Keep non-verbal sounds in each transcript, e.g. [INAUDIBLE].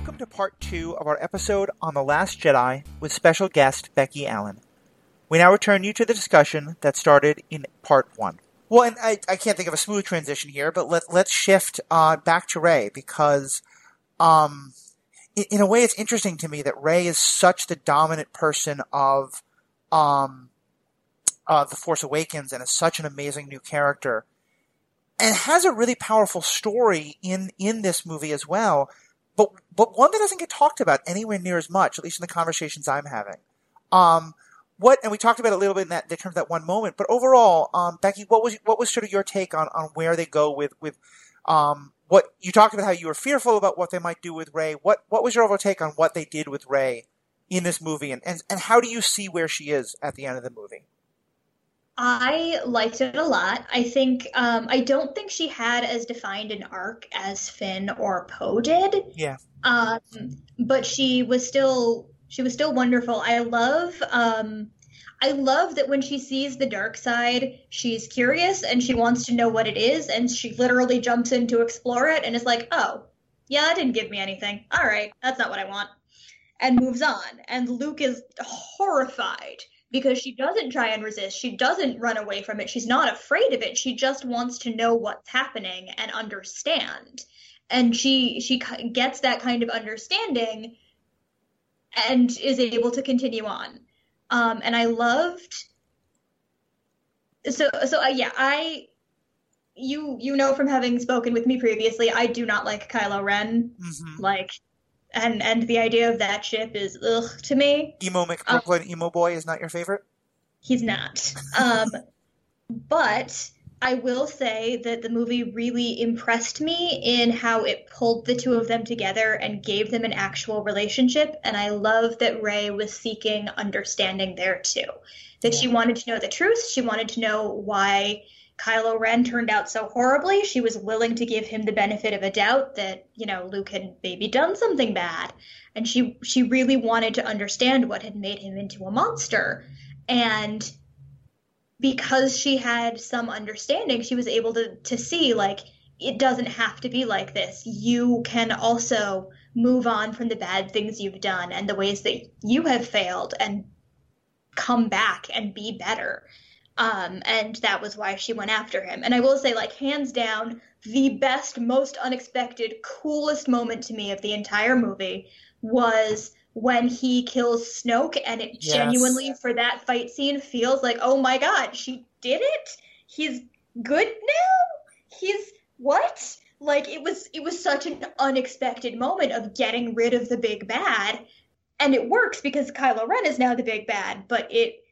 welcome to part two of our episode on The Last Jedi with special guest Becky Allen. We now return you to the discussion that started in part one. Well, and I, I can't think of a smooth transition here, but let, let's shift uh, back to Rey because, um, in, in, a way, it's interesting to me that Rey is such the dominant person of um, uh, The Force Awakens and is such an amazing new character and has a really powerful story in, in this movie as well but but one that doesn't get talked about anywhere near as much, at least in the conversations I'm having. Um, what and we talked about it a little bit in that in terms of that one moment, but overall, um, Becky, what was what was sort of your take on, on where they go with with um, what you talked about how you were fearful about what they might do with Rey. What what was your overall take on what they did with Rey in this movie, and, and and how do you see where she is at the end of the movie? I liked it a lot. I think um, I don't think she had as defined an arc as Finn or Poe did. Yeah. Um, but she was still she was still wonderful. I love um, I love that when she sees the dark side, she's curious and she wants to know what it is, and she literally jumps in to explore it and is like, "Oh, yeah, that didn't give me anything. All right, that's not what I want," and moves on. And Luke is horrified because she doesn't try and resist. She doesn't run away from it. She's not afraid of it. She just wants to know what's happening and understand. And she she gets that kind of understanding and is able to continue on. Um, and I loved so so uh, yeah, I you you know from having spoken with me previously, I do not like Kylo Ren. Mm-hmm. Like and and the idea of that ship is ugh to me. Emo McBrooklyn, um, emo boy is not your favorite. He's not. Um, but I will say that the movie really impressed me in how it pulled the two of them together and gave them an actual relationship. And I love that Rey was seeking understanding there too. That yeah. she wanted to know the truth. She wanted to know why Kylo Ren turned out so horribly, she was willing to give him the benefit of a doubt that, you know, Luke had maybe done something bad. And she she really wanted to understand what had made him into a monster. And because she had some understanding, she was able to to see like it doesn't have to be like this. You can also move on from the bad things you've done and the ways that you have failed and come back and be better. Um, and that was why she went after him. And I will say, like, hands down, the best, most unexpected, coolest moment to me of the entire movie was when he kills Snoke, and it yes. genuinely, for that fight scene, feels like, oh my god, she did it? He's good now? He's what? Like it was it was such an unexpected moment of getting rid of the big bad. And it works because Kylo Ren is now the big bad, but it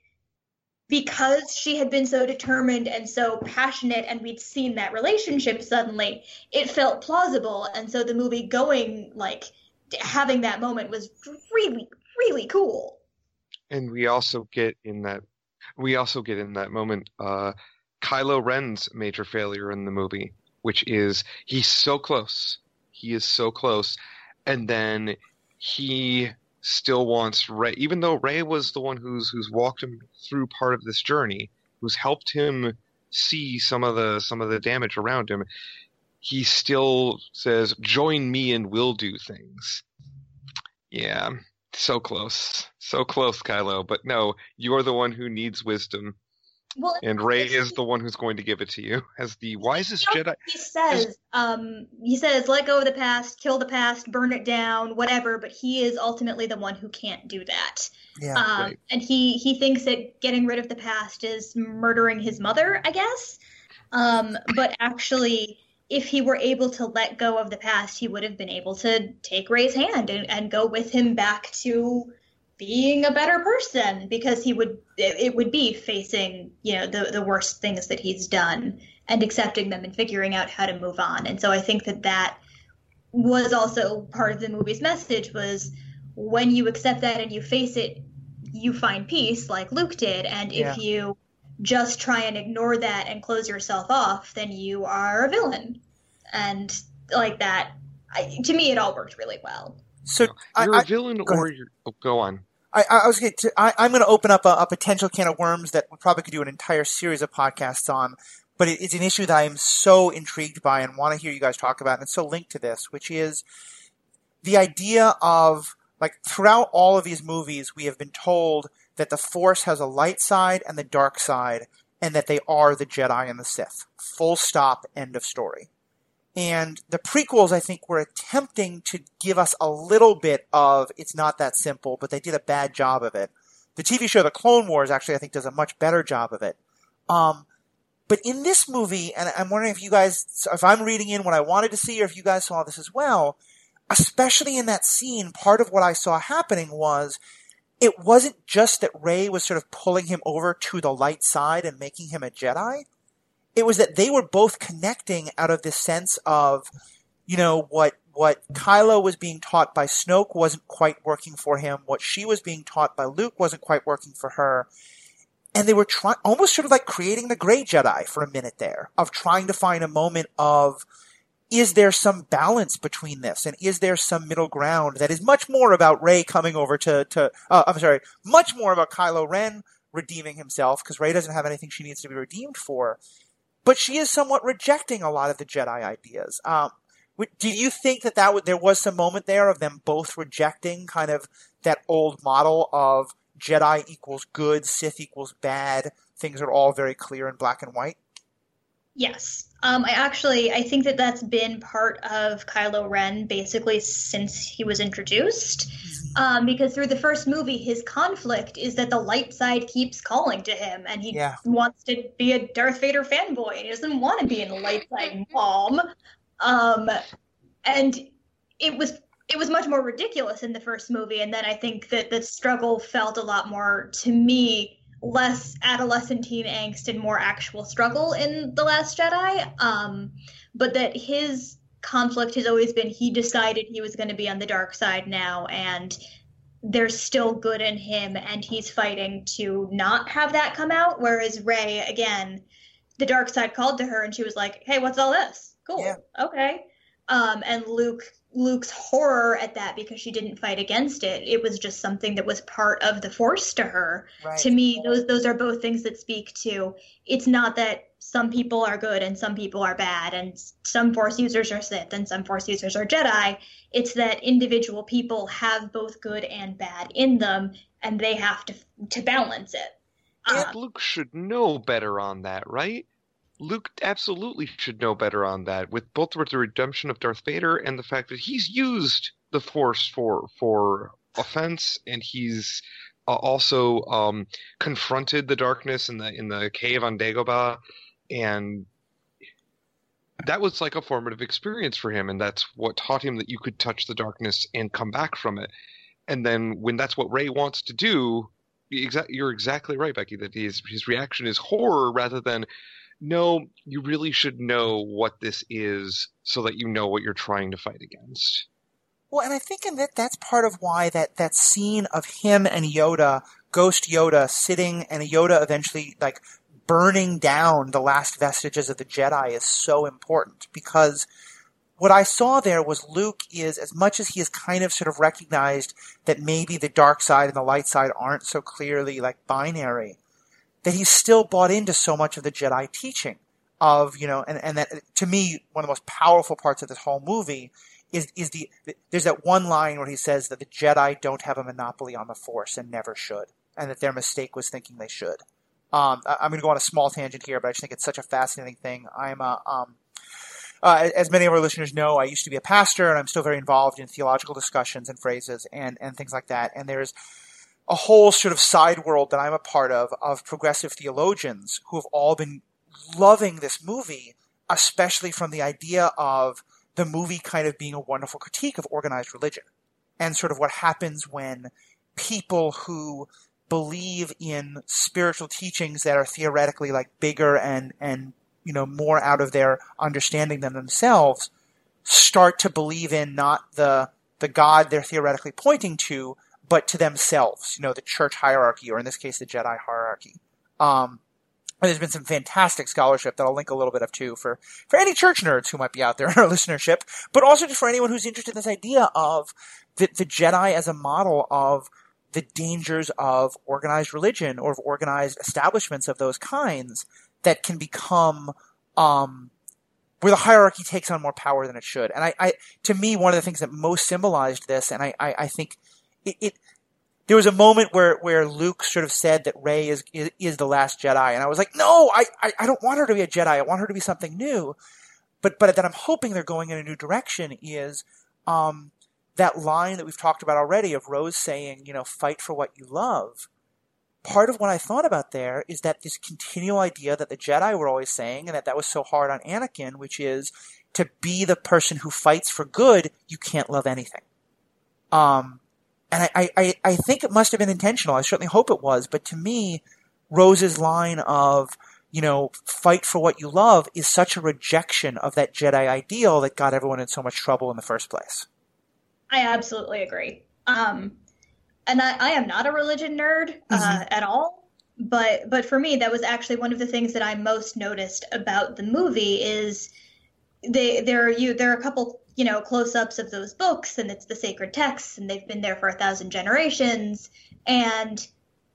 because she had been so determined and so passionate and we'd seen that relationship suddenly it felt plausible. And so the movie going like having that moment was really really cool. And we also get in that we also get in that moment uh Kylo Ren's major failure in the movie which is he's so close. He is so close. And then he still wants Rey, even though Rey was the one who's who's walked him through part of this journey, who's helped him see some of the some of the damage around him. He still says, "Join me and we'll do things." Yeah, so close, so close, Kylo. But no, you're the one who needs wisdom. Well, and Rey is the one who's going to give it to you as the wisest you know, Jedi. He says, as, um, he says, let go of the past, kill the past, burn it down, whatever. But he is ultimately the one who can't do that. Yeah, um, right. And he he thinks that getting rid of the past is murdering his mother, I guess. Um, but actually, if he were able to let go of the past, he would have been able to take Rey's hand and, and go with him back to being a better person because he would it would be facing you know the the worst things that he's done and accepting them and figuring out how to move on. And so i think that that was also part of the movie's message was when you accept that and you face it you find peace like luke did. And if yeah. you just try and ignore that and close yourself off then you are a villain. And like that I, to me it all worked really well. So you're I, a villain or you're oh, go on I, I was going to, I, am going to open up a, a, potential can of worms that we probably could do an entire series of podcasts on, but it, it's an issue that I am so intrigued by and want to hear you guys talk about, and it's so linked to this, which is the idea of like throughout all of these movies, we have been told that the Force has a light side and the dark side, and that they are the Jedi and the Sith. Full stop. End of story. And the prequels, I think, were attempting to give us a little bit of it's not that simple, but they did a bad job of it. The TV show The Clone Wars actually, I think, does a much better job of it. Um, but in this movie, and I'm wondering if you guys, if I'm reading in what I wanted to see, or if you guys saw this as well, especially in that scene, part of what I saw happening was it wasn't just that Rey was sort of pulling him over to the light side and making him a Jedi. It was that they were both connecting out of this sense of, you know, what what Kylo was being taught by Snoke wasn't quite working for him. What she was being taught by Luke wasn't quite working for her. And they were trying, almost sort of like creating the Gray Jedi for a minute there, of trying to find a moment of, is there some balance between this and is there some middle ground that is much more about Rey coming over to, to uh, I'm sorry, much more about Kylo Ren redeeming himself because Rey doesn't have anything she needs to be redeemed for, but she is somewhat rejecting a lot of the Jedi ideas. Um, do you think that that there was some moment there of them both rejecting kind of that old model of Jedi equals good, Sith equals bad? Things are all very clear in black and white. Yes. Um, I actually I think that that's been part of Kylo Ren basically since he was introduced. Um, because through the first movie, his conflict is that the light side keeps calling to him, and he yeah. wants to be a Darth Vader fanboy. He doesn't want to be in the light side [LAUGHS] mom. Um, and it was it was much more ridiculous in the first movie, and then I think that the struggle felt a lot more to me less adolescent teen angst and more actual struggle in The Last Jedi. Um, but that his conflict has always been he decided he was going to be on the dark side now, and there's still good in him, and he's fighting to not have that come out. Whereas rey again, the dark side called to her, and she was like, "Hey, what's all this? Cool, yeah. okay." Um, and Luke Luke's horror at that because she didn't fight against it. It was just something that was part of the force to her. Right. To me, those those are both things that speak to it's not that some people are good and some people are bad and some force users are Sith and some force users are Jedi. It's that individual people have both good and bad in them and they have to to balance it. And uh, Luke should know better on that, right? Luke absolutely should know better on that, with both with the redemption of Darth Vader and the fact that he's used the Force for for offense, and he's uh, also um, confronted the darkness in the in the cave on Dagobah, and that was like a formative experience for him, and that's what taught him that you could touch the darkness and come back from it. And then when that's what Rey wants to do, you're exactly right, Becky. That his his reaction is horror rather than no, you really should know what this is so that you know what you're trying to fight against. Well, and I think in that that's part of why that that scene of him and Yoda, Ghost Yoda, sitting and Yoda eventually like burning down the last vestiges of the Jedi is so important because what I saw there was Luke is as much as he has kind of sort of recognized that maybe the dark side and the light side aren't so clearly like binary that he's still bought into so much of the Jedi teaching of, you know, and, and that to me, one of the most powerful parts of this whole movie is, is the, there's that one line where he says that the Jedi don't have a monopoly on the Force and never should, and that their mistake was thinking they should. Um, I, am going to go on a small tangent here, but I just think it's such a fascinating thing. I'm a, um, uh, as many of our listeners know, I used to be a pastor, and I'm still very involved in theological discussions and phrases and, and things like that. And there's a whole sort of side world that I'm a part of of progressive theologians who have all been loving this movie, especially from the idea of the movie kind of being a wonderful critique of organized religion and sort of what happens when people who believe in spiritual teachings that are theoretically like bigger and and you know more out of their understanding than themselves start to believe in not the the god they're theoretically pointing to but to themselves, you know, the church hierarchy, or in this case, the Jedi hierarchy. Um, there's been some fantastic scholarship that I'll link a little bit of too for, for any church nerds who might be out there in our [LAUGHS] listenership, but also just for anyone who's interested in this idea of the, the Jedi as a model of the dangers of organized religion or of organized establishments of those kinds that can become, um, where the hierarchy takes on more power than it should. And I, I to me, one of the things that most symbolized this, and I, I, I think it, it, there was a moment where, where Luke sort of said that Rey is, is, is the last Jedi. And I was like, no, I, I, I don't want her to be a Jedi. I want her to be something new. But, but that I'm hoping they're going in a new direction is, um, that line that we've talked about already of Rose saying, you know, fight for what you love part of what I thought about there is that this continual idea that the Jedi were always saying, and that that was so hard on Anakin, which is to be the person who fights for good, you can't love anything. Um, and I, I, I think it must have been intentional. I certainly hope it was. But to me, Rose's line of, you know, fight for what you love is such a rejection of that Jedi ideal that got everyone in so much trouble in the first place. I absolutely agree. Um, and I, I am not a religion nerd uh, mm-hmm. at all but but for me that was actually one of the things that i most noticed about the movie is they there are you there are a couple you know close-ups of those books and it's the sacred texts and they've been there for a thousand generations and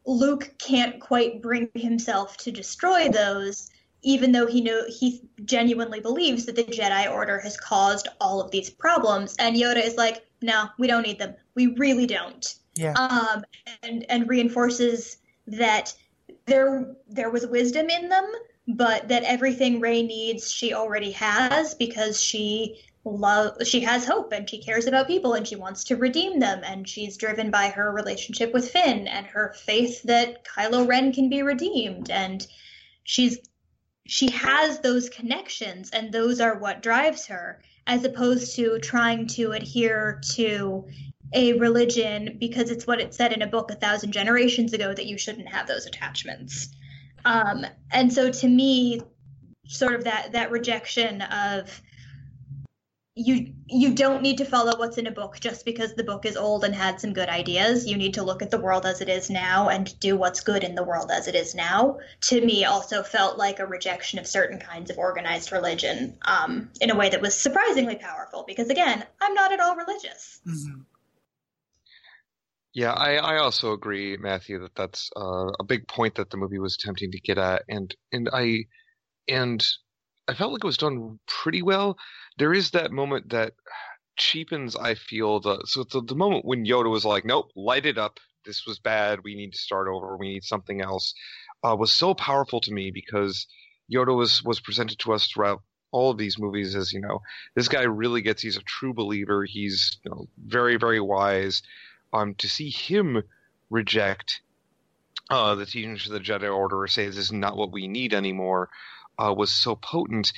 luke can't quite bring himself to destroy those even though he know he genuinely believes that the jedi order has caused all of these problems and yoda is like no we don't need them we really don't yeah. Um, and and reinforces that there there was wisdom in them, but that everything Rey needs she already has because she love she has hope and she cares about people and she wants to redeem them and she's driven by her relationship with Finn and her faith that Kylo Ren can be redeemed and she's she has those connections and those are what drives her as opposed to trying to adhere to a religion because it's what it said in a book a thousand generations ago that you shouldn't have those attachments. Um, and so to me, sort of that that rejection of you you don't need to follow what's in a book just because the book is old and had some good ideas. You need to look at the world as it is now and do what's good in the world as it is now. To me, also felt like a rejection of certain kinds of organized religion um, in a way that was surprisingly powerful. Because again, I'm not at all religious. Mm-hmm. Yeah, I, I also agree, Matthew, that that's uh, a big point that the movie was attempting to get at, and and I and I felt like it was done pretty well. There is that moment that cheapens, I feel, the so the, the moment when Yoda was like, "Nope, light it up. This was bad. We need to start over. We need something else," uh, was so powerful to me because Yoda was was presented to us throughout all of these movies as you know this guy really gets he's a true believer he's you know, very very wise um, to see him reject uh, the teachings of the Jedi Order or say this is not what we need anymore uh, was so potent.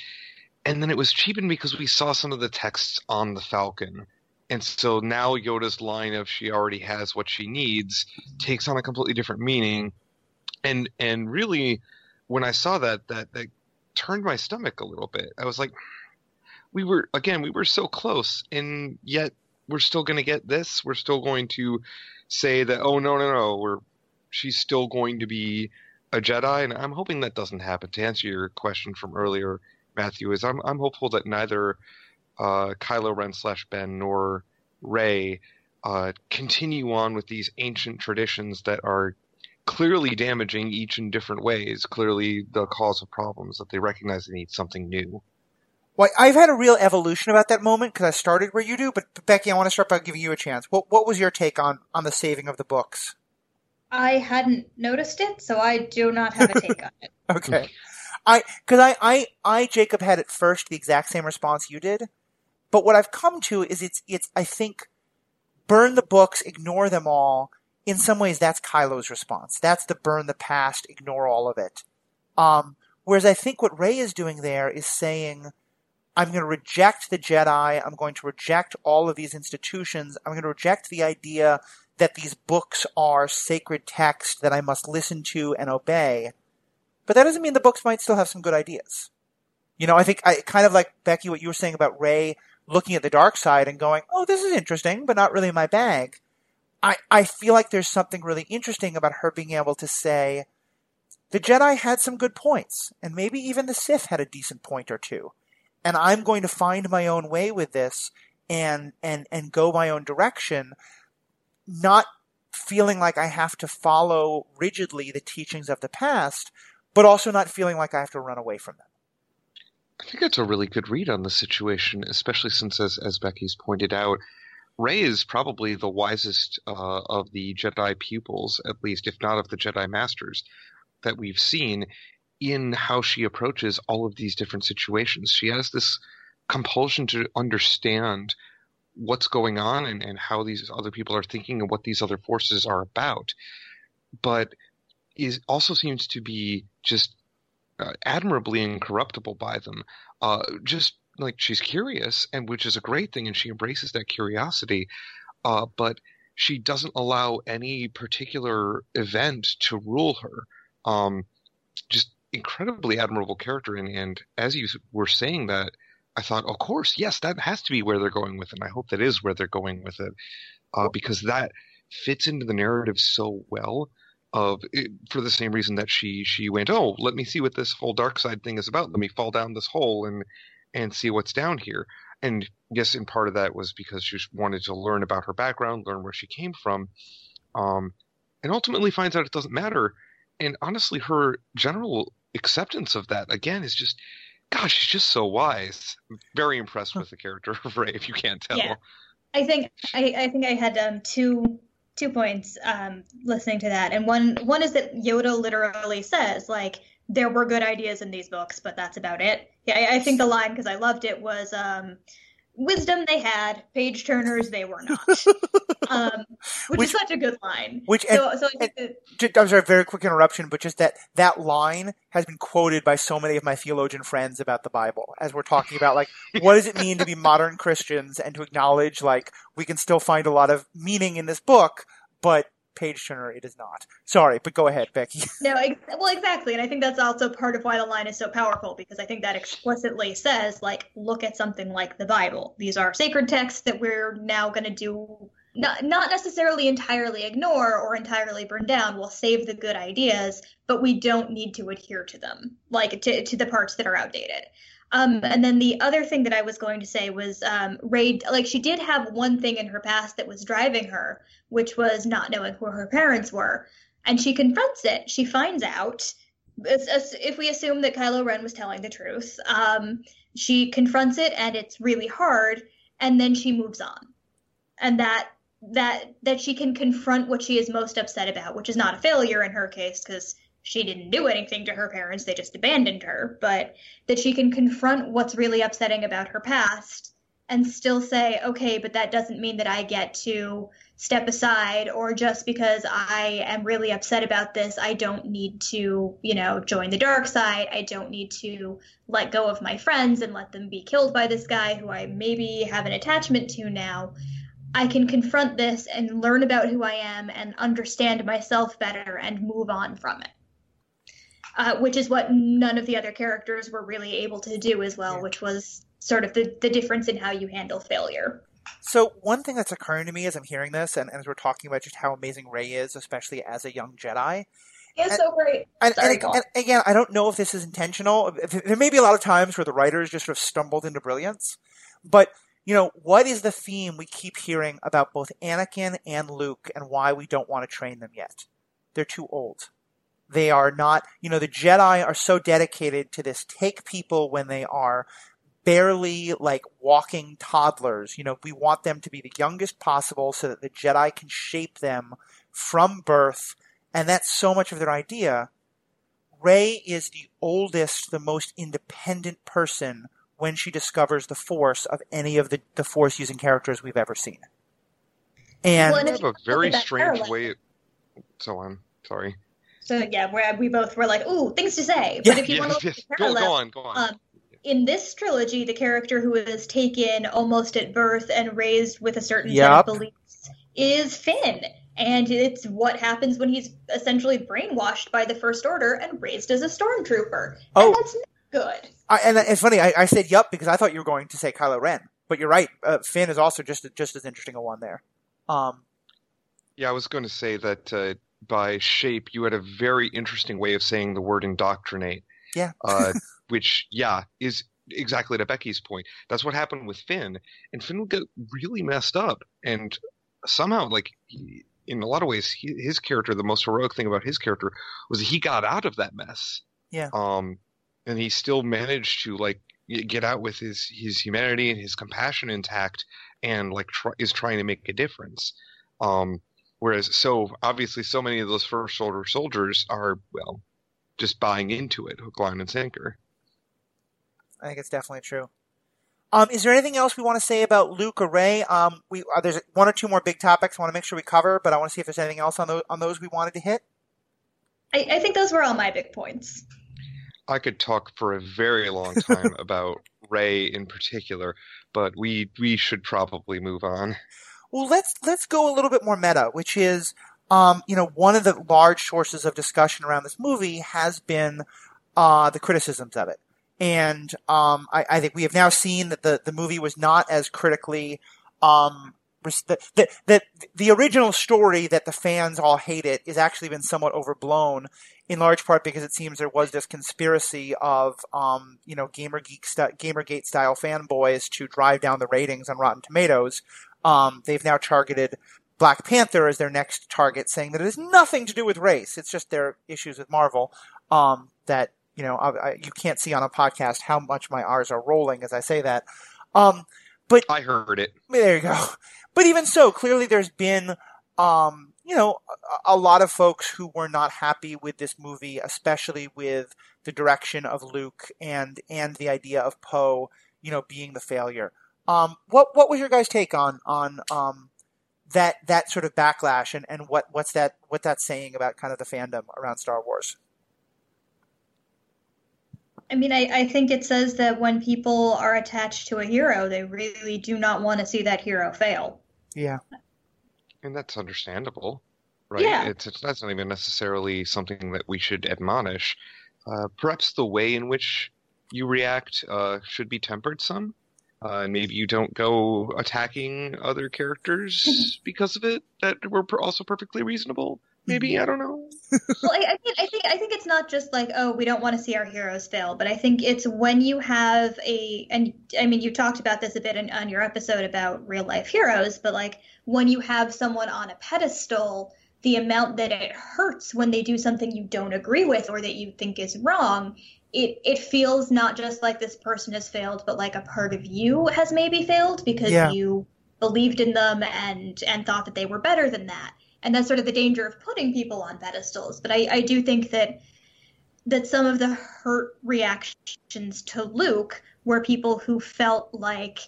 And then it was cheapened because we saw some of the texts on the Falcon. And so now Yoda's line of she already has what she needs takes on a completely different meaning. And and really when I saw that that that turned my stomach a little bit. I was like we were again, we were so close and yet we're still going to get this. We're still going to say that oh no no no we're she's still going to be a Jedi, and I'm hoping that doesn't happen. To answer your question from earlier, Matthew, is I'm I'm hopeful that neither uh, Kylo Ren slash Ben nor Rey uh, continue on with these ancient traditions that are clearly damaging each in different ways. Clearly, the cause of problems that they recognize they need something new. Well, I've had a real evolution about that moment because I started where you do. But Becky, I want to start by giving you a chance. What What was your take on on the saving of the books? I hadn't noticed it, so I do not have a [LAUGHS] take on it. Okay, I because I, I I Jacob had at first the exact same response you did, but what I've come to is it's it's I think burn the books, ignore them all. In some ways, that's Kylo's response. That's the burn the past, ignore all of it. Um, whereas I think what Rey is doing there is saying I'm going to reject the Jedi. I'm going to reject all of these institutions. I'm going to reject the idea that these books are sacred text that I must listen to and obey. But that doesn't mean the books might still have some good ideas. You know, I think I kind of like Becky what you were saying about Rey looking at the dark side and going, "Oh, this is interesting, but not really my bag." I I feel like there's something really interesting about her being able to say the Jedi had some good points, and maybe even the Sith had a decent point or two and I'm going to find my own way with this and and and go my own direction, not feeling like I have to follow rigidly the teachings of the past, but also not feeling like I have to run away from them. I think that's a really good read on the situation, especially since, as as Becky's pointed out, Rey is probably the wisest uh, of the Jedi pupils, at least, if not of the Jedi Masters, that we've seen in how she approaches all of these different situations. She has this compulsion to understand what's going on and, and how these other people are thinking and what these other forces are about. But is also seems to be just uh, admirably incorruptible by them. Uh, just like she's curious, and which is a great thing, and she embraces that curiosity. Uh, but she doesn't allow any particular event to rule her. Um, just incredibly admirable character, and, and as you were saying that, I thought, of course, yes, that has to be where they're going with it. And I hope that is where they're going with it, uh, because that fits into the narrative so well. Of it, for the same reason that she she went, oh, let me see what this whole dark side thing is about. Let me fall down this hole and and see what's down here. And yes, in part of that was because she wanted to learn about her background, learn where she came from, um, and ultimately finds out it doesn't matter. And honestly, her general acceptance of that again is just gosh, she's just so wise. Very impressed with the character of Rey, if you can't tell. Yeah. I think I, I think I had um, two two points um, listening to that, and one one is that Yoda literally says like there were good ideas in these books, but that's about it. Yeah, I, I think the line because I loved it was um, wisdom they had, page turners they were not. [LAUGHS] um, which, which, is such a good line. Which so, and, so I that, I'm sorry, very quick interruption, but just that that line has been quoted by so many of my theologian friends about the Bible as we're talking about like [LAUGHS] what does it mean to be modern Christians and to acknowledge like we can still find a lot of meaning in this book, but page turner it is not. Sorry, but go ahead, Becky. [LAUGHS] no, ex- well, exactly, and I think that's also part of why the line is so powerful because I think that explicitly says, like, look at something like the Bible. These are sacred texts that we're now going to do not not necessarily entirely ignore or entirely burn down. We'll save the good ideas, but we don't need to adhere to them, like to to the parts that are outdated. Um, and then the other thing that I was going to say was um, Rey, like she did have one thing in her past that was driving her, which was not knowing who her parents were. And she confronts it. She finds out, if we assume that Kylo Ren was telling the truth, um, she confronts it and it's really hard. And then she moves on. And that that that she can confront what she is most upset about, which is not a failure in her case, because she didn't do anything to her parents, they just abandoned her, but that she can confront what's really upsetting about her past and still say, okay, but that doesn't mean that I get to step aside, or just because I am really upset about this, I don't need to, you know, join the dark side. I don't need to let go of my friends and let them be killed by this guy who I maybe have an attachment to now. I can confront this and learn about who I am and understand myself better and move on from it uh, which is what none of the other characters were really able to do as well, yeah. which was sort of the, the difference in how you handle failure. So one thing that's occurring to me as I'm hearing this, and, and as we're talking about just how amazing Rey is, especially as a young Jedi. Yeah, so great. And, Sorry, and, and, again, I don't know if this is intentional. There may be a lot of times where the writers just sort of stumbled into brilliance, but you know, what is the theme we keep hearing about both Anakin and Luke, and why we don't want to train them yet? They're too old. They are not, you know, the Jedi are so dedicated to this take people when they are barely like walking toddlers. You know, we want them to be the youngest possible so that the Jedi can shape them from birth. And that's so much of their idea. Rey is the oldest, the most independent person when she discovers the Force of any of the, the Force using characters we've ever seen. And well, have a very strange way. So on. Sorry. So yeah, where we both were like, "Ooh, things to say." But if you yeah, want to look at parallel, go, go on, go on. Um, in this trilogy, the character who is taken almost at birth and raised with a certain yep. set of beliefs is Finn. And it's what happens when he's essentially brainwashed by the First Order and raised as a stormtrooper. Oh. And that's good. I, and it's funny, I, I, said yup because I thought you were going to say Kylo Ren. But you're right. Uh, Finn is also just just as interesting a one there. Um, yeah, I was going to say that uh, by shape, you had a very interesting way of saying the word indoctrinate. Yeah. uh, [LAUGHS] which, yeah, is exactly to Becky's point. That's what happened with Finn, and Finn would get really messed up, and somehow, like, he, in a lot of ways, he, his character, the most heroic thing about his character was he got out of that mess. Yeah. Um, and he still managed to like get out with his his humanity and his compassion intact, and like try, is trying to make a difference. Um, whereas, so obviously, so many of those first order soldiers are well, just buying into it, hook, line, and sinker. I think it's definitely true. Um, is there anything else we want to say about Luke or Rey? Um, we uh, there's one or two more big topics I want to make sure we cover, but I want to see if there's anything else on those on those we wanted to hit. I, I think those were all my big points. I could talk for a very long time [LAUGHS] about Rey in particular, but we we should probably move on. Well, let's let's go a little bit more meta, which is, um, you know, one of the large sources of discussion around this movie has been uh, the criticisms of it, and um, I, I, think we have now seen that the the movie was not as critically. Um, that, that, the original story that the fans all hate it is actually been somewhat overblown in large part because it seems there was this conspiracy of, um, you know, gamer geek st- gamergate style fanboys to drive down the ratings on Rotten Tomatoes. Um, they've now targeted Black Panther as their next target, saying that it has nothing to do with race. It's just their issues with Marvel. Um, that you know, I, I, you can't see on a podcast how much my R's are rolling as I say that. Um, but I heard it. There you go. But even so, clearly there's been um, you know, a, a, lot of folks who were not happy with this movie, especially with the direction of Luke and and the idea of Poe, you know, being the failure. Um, what what was your guys' take on on um, that that sort of backlash and, and what what's that what that's saying about kind of the fandom around Star Wars? I mean, I, I think it says that when people are attached to a hero, they really do not want to see that hero fail. Yeah and that's understandable, right? Yeah. It's, it's that's not even necessarily something that we should admonish. Uh, perhaps the way in which you react uh, should be tempered some. Uh, and maybe you don't go attacking other characters [LAUGHS] because of it that were also perfectly reasonable. Maybe I don't know. [LAUGHS] well, I, I, mean, I think I think it's not just like oh we don't want to see our heroes fail, but I think it's when you have a and I mean you talked about this a bit in, on your episode about real life heroes, but like when you have someone on a pedestal, the amount that it hurts when they do something you don't agree with or that you think is wrong, it it feels not just like this person has failed, but like a part of you has maybe failed because yeah. you believed in them and and thought that they were better than that. And that's sort of the danger of putting people on pedestals. But I, I do think that that some of the hurt reactions to Luke were people who felt like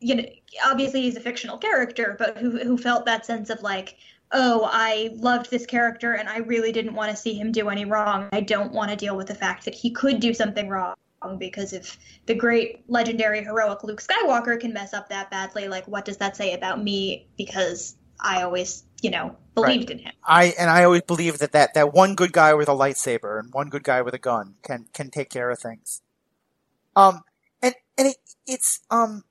you know, obviously he's a fictional character, but who who felt that sense of like, oh, I loved this character and I really didn't want to see him do any wrong. I don't want to deal with the fact that he could do something wrong because if the great legendary heroic Luke Skywalker can mess up that badly, like what does that say about me because I always, you know, believed right. in him. I and I always believe that, that that one good guy with a lightsaber and one good guy with a gun can can take care of things. Um and and it, it's um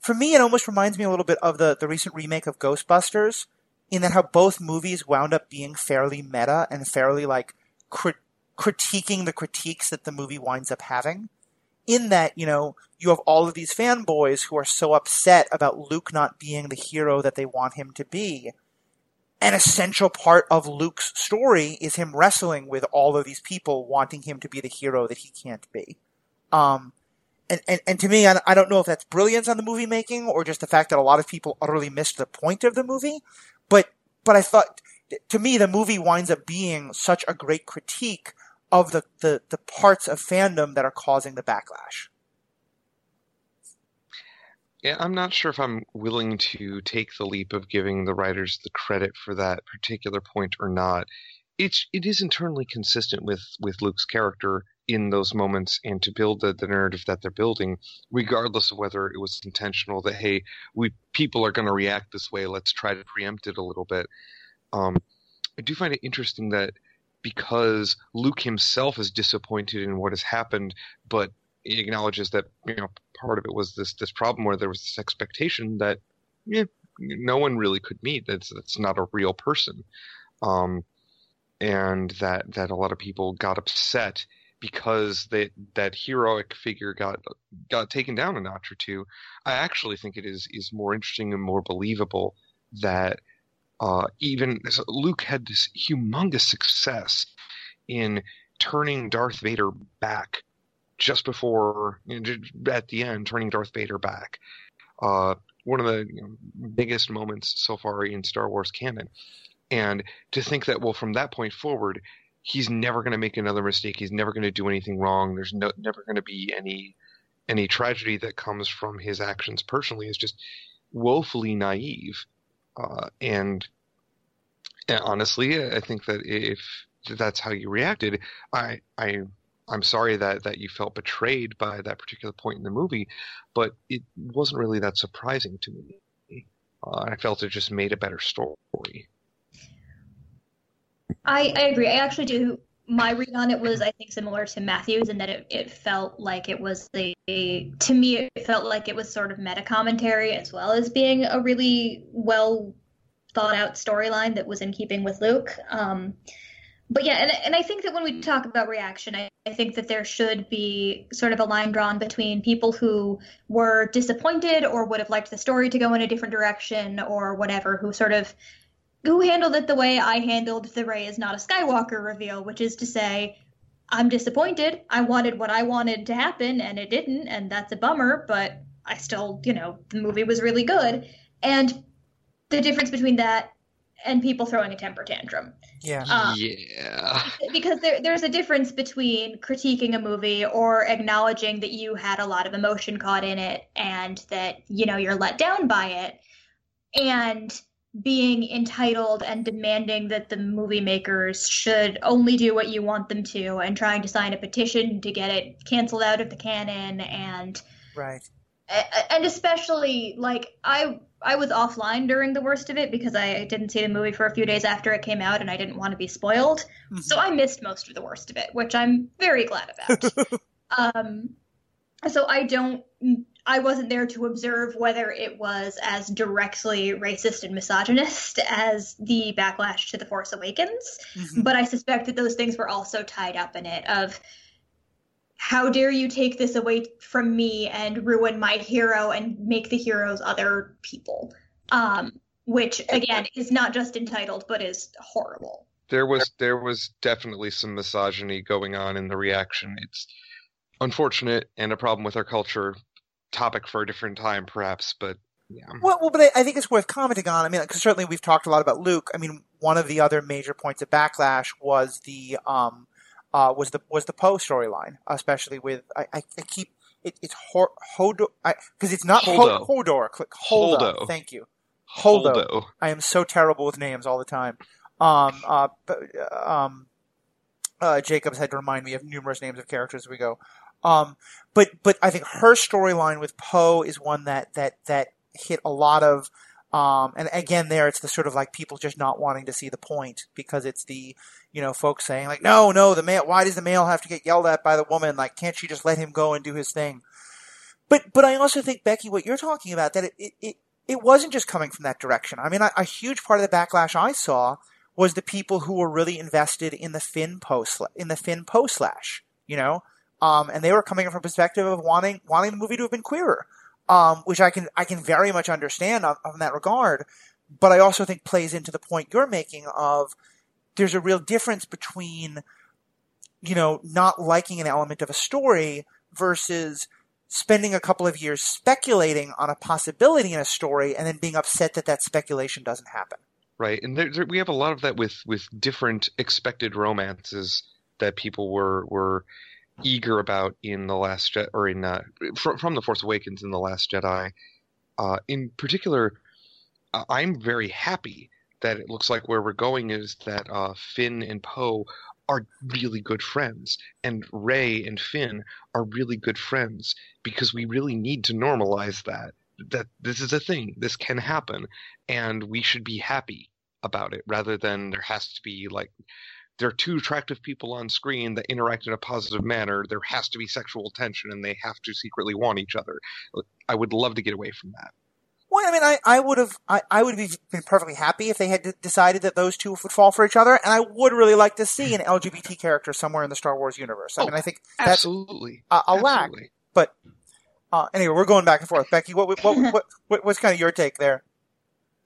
for me, it almost reminds me a little bit of the, the recent remake of Ghostbusters, in that how both movies wound up being fairly meta and fairly like crit- critiquing the critiques that the movie winds up having. In that, you know, you have all of these fanboys who are so upset about Luke not being the hero that they want him to be. An essential part of Luke's story is him wrestling with all of these people wanting him to be the hero that he can't be. Um, and, and, and to me, I, I don't know if that's brilliance on the movie making or just the fact that a lot of people utterly missed the point of the movie. But, but I thought, to me, the movie winds up being such a great critique of the, the, the parts of fandom that are causing the backlash. Yeah, I'm not sure if I'm willing to take the leap of giving the writers the credit for that particular point or not. It's it is internally consistent with with Luke's character in those moments and to build the, the narrative that they're building, regardless of whether it was intentional that hey, we people are going to react this way. Let's try to preempt it a little bit. Um, I do find it interesting that because Luke himself is disappointed in what has happened, but he acknowledges that you know part of it was this this problem where there was this expectation that yeah, no one really could meet. That's that's not a real person, um, and that that a lot of people got upset because they, that heroic figure got got taken down a notch or two. I actually think it is is more interesting and more believable that uh, even so Luke had this humongous success in turning Darth Vader back just before you know, at the end turning Darth Vader back. Uh, one of the you know, biggest moments so far in Star Wars canon. And to think that, well, from that point forward, he's never going to make another mistake. He's never going to do anything wrong. There's no, never going to be any any tragedy that comes from his actions personally is just woefully naive. Uh, and, and honestly, I think that if that's how you reacted, I I I'm sorry that that you felt betrayed by that particular point in the movie, but it wasn't really that surprising to me. Uh, I felt it just made a better story. I, I agree. I actually do. My read on it was, I think, similar to Matthew's in that it, it felt like it was a, to me, it felt like it was sort of meta commentary as well as being a really well thought out storyline that was in keeping with Luke. Um, but yeah, and, and I think that when we talk about reaction, I, I think that there should be sort of a line drawn between people who were disappointed or would have liked the story to go in a different direction or whatever, who sort of who handled it the way I handled the Rey is not a Skywalker reveal, which is to say, I'm disappointed. I wanted what I wanted to happen and it didn't, and that's a bummer, but I still, you know, the movie was really good. And the difference between that and people throwing a temper tantrum. Yeah. Um, yeah. because there, there's a difference between critiquing a movie or acknowledging that you had a lot of emotion caught in it and that you know you're let down by it and being entitled and demanding that the movie makers should only do what you want them to and trying to sign a petition to get it canceled out of the canon and right. And especially like i i was offline during the worst of it because i didn't see the movie for a few days after it came out and i didn't want to be spoiled. Mm-hmm. so i missed most of the worst of it which i'm very glad about. [LAUGHS] Um so i don't i wasn't there to observe whether it was as directly racist and misogynist as the backlash to the force awakens Mhm. but I suspect that those things were also tied up in it of how dare you take this away from me and ruin my hero and make the heroes other people um which again is not just entitled but is horrible There was there was definitely some misogyny going on in the reaction. It's unfortunate and a problem with our culture. Topic for a different time, perhaps, but yeah. Well, well, but I, I think it's worth commenting on. I mean, because certainly we've talked a lot about Luke. I mean, one of the other major points of backlash was the um, uh, was the was the Poe storyline, especially with I, I, I keep it, it's Hor- Hodor because it's not Holdo. Ho- Hodor. Click Holdo. Holdo. Thank you. Holdo. Holdo. I am so terrible with names all the time. Um, uh, um, uh, Jacobs had to remind me of numerous names of characters as we go. Um, but but I think her storyline with Poe is one that that that hit a lot of. Um, and again, there it's the sort of like people just not wanting to see the point because it's the you know folks saying like no no the male why does the male have to get yelled at by the woman like can't she just let him go and do his thing? But but I also think Becky, what you're talking about that it it, it, it wasn't just coming from that direction. I mean, a, a huge part of the backlash I saw was the people who were really invested in the Finn post in the Finn post slash, you know, um, and they were coming from a perspective of wanting wanting the movie to have been queerer, um, which I can I can very much understand on, on that regard, but I also think plays into the point you're making of there's a real difference between you know not liking an element of a story versus spending a couple of years speculating on a possibility in a story and then being upset that that speculation doesn't happen. Right, and there, there, we have a lot of that with with different expected romances that people were were eager about in the last Je- or in uh, from from the Force Awakens in the Last Jedi. Uh, in particular, I'm very happy that it looks like where we're going is that uh, Finn and Poe are really good friends, and Rey and Finn are really good friends because we really need to normalize that. That this is a thing. This can happen, and we should be happy about it rather than there has to be like there are two attractive people on screen that interact in a positive manner. There has to be sexual tension, and they have to secretly want each other. I would love to get away from that. Well, I mean, I, I would have, I, I would have been perfectly happy if they had d- decided that those two would fall for each other, and I would really like to see an LGBT [LAUGHS] character somewhere in the Star Wars universe. I Oh, mean, I think that's Absolutely, a, a lack. But uh, anyway, we're going back and forth. Becky, what, what, what, what, [LAUGHS] what's kind of your take there?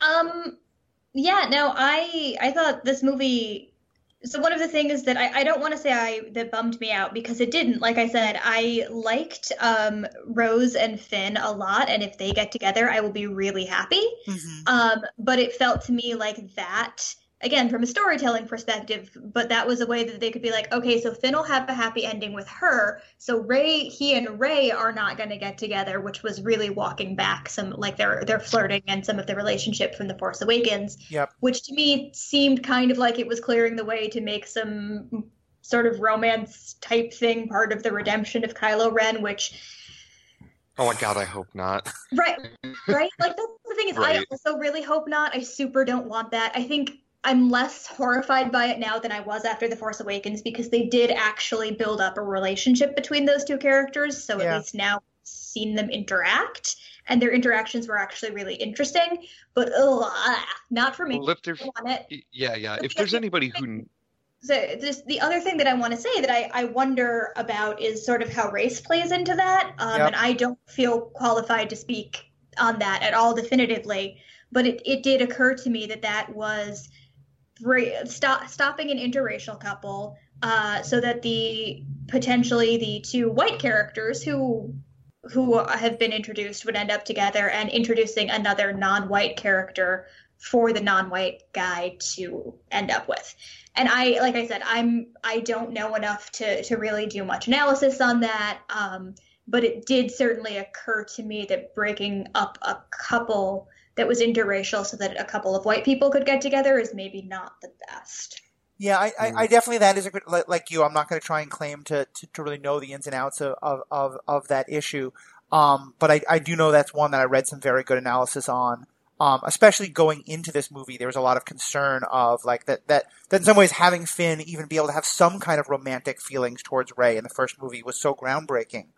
Um, yeah, no, I I thought this movie So one of the things that I, I don't want to say I that bummed me out because it didn't. Like I said, I liked um, Rose and Finn a lot, and if they get together, I will be really happy. Mhm. Um, but it felt to me like that again from a storytelling perspective. But that was a way that they could be like, okay, so Finn will have a happy ending with her. So Rey, he and Rey are not going to get together, which was really walking back some like their their flirting and some of the relationship from the Force Awakens. Yep. Which to me seemed kind of like it was clearing the way to make some sort of romance type thing part of the redemption of Kylo Ren, which Oh my god, I hope not. Right, right. Like that's the thing is, I also really hope not. I super don't want that. I think I'm less horrified by it now than I was after The Force Awakens because they did actually build up a relationship between those two characters. So Yeah. at least now I've seen them interact, and their interactions were actually really interesting. But ugh, not for me. Well, if there's, I it. yeah, yeah. If there's anybody who, So this, the other thing that I want to say that I, I wonder about is sort of how race plays into that. Um, Yep. And I don't feel qualified to speak on that at all definitively. But it, it did occur to me that that was stop, stopping an interracial couple uh, so that the potentially the two white characters who who have been introduced would end up together and introducing another non-white character for the non-white guy to end up with. And i like i said i'm i don't know enough to to really do much analysis on that um but it did certainly occur to me that breaking up a couple that was interracial so that a couple of white people could get together is maybe not the best Yeah, I, I, I definitely that is a good like, like you. I'm not going to try and claim to, to, to really know the ins and outs of, of, of, of that issue, um, but I, I do know that's one that I read some very good analysis on. Um, especially going into this movie, there was a lot of concern of like that that that in some ways having Finn even be able to have some kind of romantic feelings towards Rey in the first movie was so groundbreaking,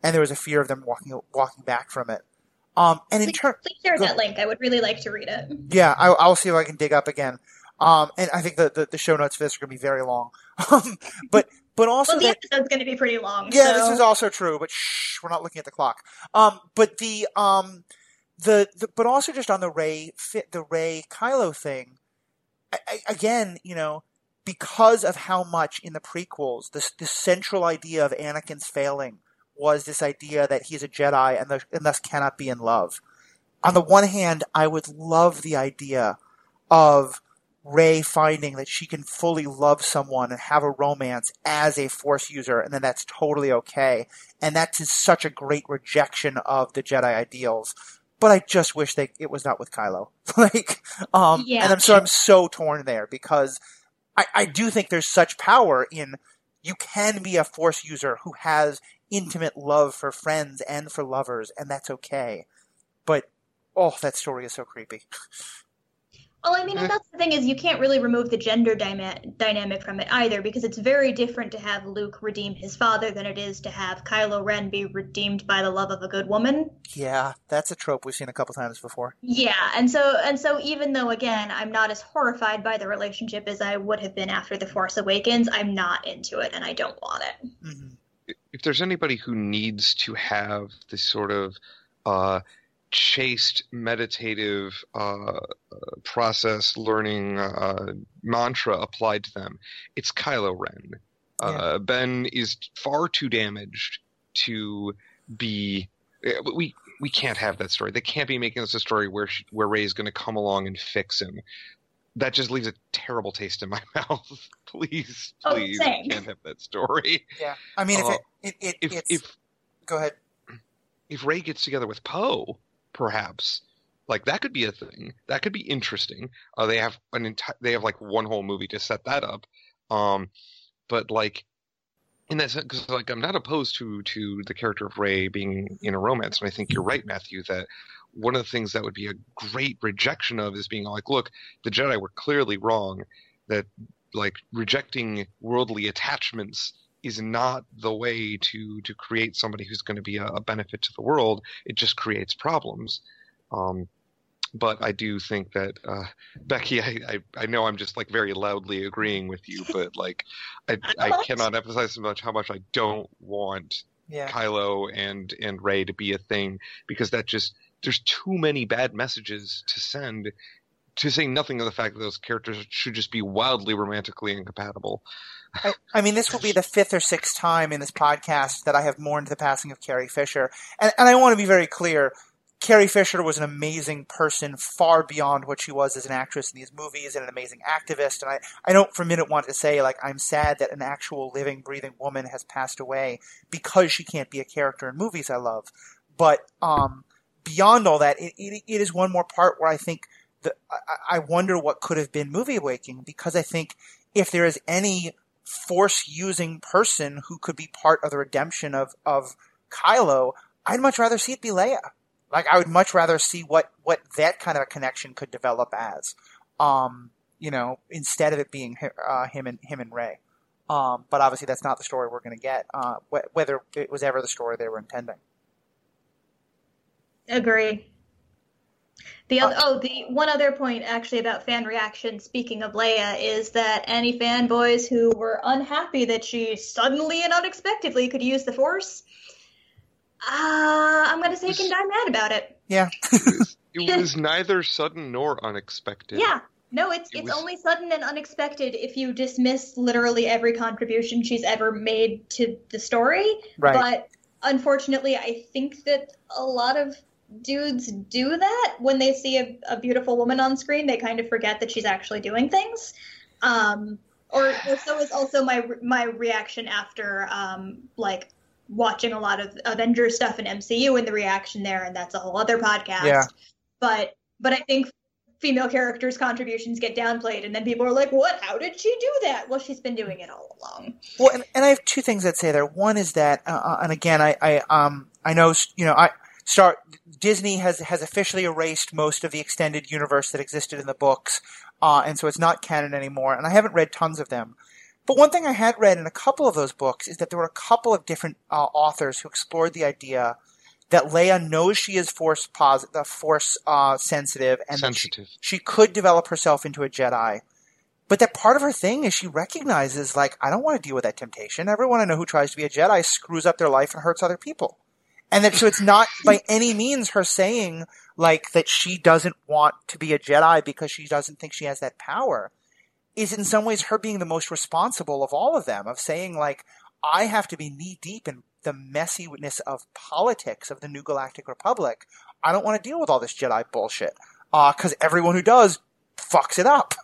and there was a fear of them walking walking back from it. Um, and in turn, please share go- that link i would really like to read it yeah, I, I'll see if I can dig up again. Um, and I think the, the, the show notes for this are going to be very long. Um, [LAUGHS] but but also well the that, episode's going to be pretty long yeah, so- this is also true. But shh, we're not looking at the clock. Um, but the um, the, the but also just on the Rey fit the Rey Kylo thing. I, I, again, you know, because of how much in the prequels, this the central idea of Anakin's failing was this idea that he's a Jedi and, thus and thus cannot be in love. On the one hand, I would love the idea of Rey finding that she can fully love someone and have a romance as a Force user, and then that's totally okay. And that is such a great rejection of the Jedi ideals. But I just wish they it was not with Kylo. [LAUGHS] like, um, Yeah. and I'm so I'm so torn there because I, I do think there's such power in you can be a Force user who has intimate love for friends and for lovers, and that's okay. But oh, that story is so creepy. Well, I mean, and that's the thing is you can't really remove the gender dyma- dynamic from it either, because it's very different to have Luke redeem his father than it is to have Kylo Ren be redeemed by the love of a good woman. Yeah, that's a trope we've seen a couple times before. Yeah, and so and so even though again I'm not as horrified by the relationship as I would have been after The Force Awakens, I'm not into it and I don't want it. hmm if there's anybody who needs to have this sort of uh, chaste, meditative uh, uh, process learning uh, mantra applied to them, it's Kylo Ren. Uh, Ben is far too damaged to be. eh, We we can't have that story. They can't be making us a story where she, where Rey's going to come along and fix him. That just leaves a terrible taste in my [LAUGHS] mouth. please, Oh, please, same. we can't have that story. Yeah, I mean, if Uh, it, it, it If it's if go ahead. if Rey gets together with Poe, perhaps like that could be a thing. That could be interesting. Uh, they have an entire they have like one whole movie to set that up. Um, but like in that sense, because like I'm not opposed to to the character of Rey being in a romance, and I think you're right, Matthew, that one of the things that would be a great rejection of is being like, look, the Jedi were clearly wrong. That like rejecting worldly attachments is not the way to to create somebody who's going to be a, a benefit to the world. It just creates problems. Um, but I do think that uh, Becky, I, I I know I'm just like very loudly agreeing with you, but like I [LAUGHS] I cannot emphasize so much how much I don't want Yeah, Kylo and and Rey to be a thing because that just there's too many bad messages to send to say nothing of the fact that those characters should just be wildly romantically incompatible. I, I, mean, this will be the fifth or sixth time in this podcast that I have mourned the passing of Carrie Fisher. And, and I want to be very clear. Carrie Fisher was an amazing person, far beyond what she was as an actress in these movies, and an amazing activist. And I, I don't for a minute want to say, like, I'm sad that an actual living, breathing woman has passed away because she can't be a character in movies I love. But um, beyond all that, it, it, it is one more part where I think the, I, I wonder what could have been movie waking because I think if there is any force using person who could be part of the redemption of, of Kylo, I'd much rather see it be Leia. Like I would much rather see what, what that kind of a connection could develop as, um, you know, instead of it being uh, him and him and Rey. Um, but obviously that's not the story we're going to get, uh, wh- whether it was ever the story they were intending. Agree. The other, oh, the one other point actually about fan reaction, speaking of Leia, is that any fanboys who were unhappy that she suddenly and unexpectedly could use the Force, uh, I'm going to say can die mad about it. Yeah. it, [LAUGHS] was, neither sudden nor unexpected. Yeah. No, it's it it's was... only sudden and unexpected if you dismiss literally every contribution she's ever made to the story. Right. But unfortunately, I think that a lot of dudes do that when they see a, a, beautiful woman on screen. They kind of forget that she's actually doing things. Um, or, or, so is also my my reaction after um, like watching a lot of Avengers stuff in MCU and the reaction there, and that's a whole other podcast. Yeah. But but I think female characters' contributions get downplayed, and then people are like, "What? How did she do that?" Well, she's been doing it all along. Well, and, and I have two things I'd say there. One is that, uh, uh and again, I, I um I know you know I start Disney has has officially erased most of the extended universe that existed in the books, uh, and so it's not canon anymore. And I haven't read tons of them. But one thing I had read in a couple of those books is that there were a couple of different uh, authors who explored the idea that Leia knows she is force positive, force uh, sensitive, and sensitive. She, she could develop herself into a Jedi. But that part of her thing is she recognizes, like, I don't want to deal with that temptation. Everyone I know who tries to be a Jedi screws up their life and hurts other people. And that so it's not [LAUGHS] by any means her saying like that she doesn't want to be a Jedi because she doesn't think she has that power. Is in some ways her being the most responsible of all of them, of saying like, I have to be knee deep in the messiness of politics of the New Galactic Republic. I don't want to deal with all this Jedi bullshit. Uh, cause everyone who does fucks it up.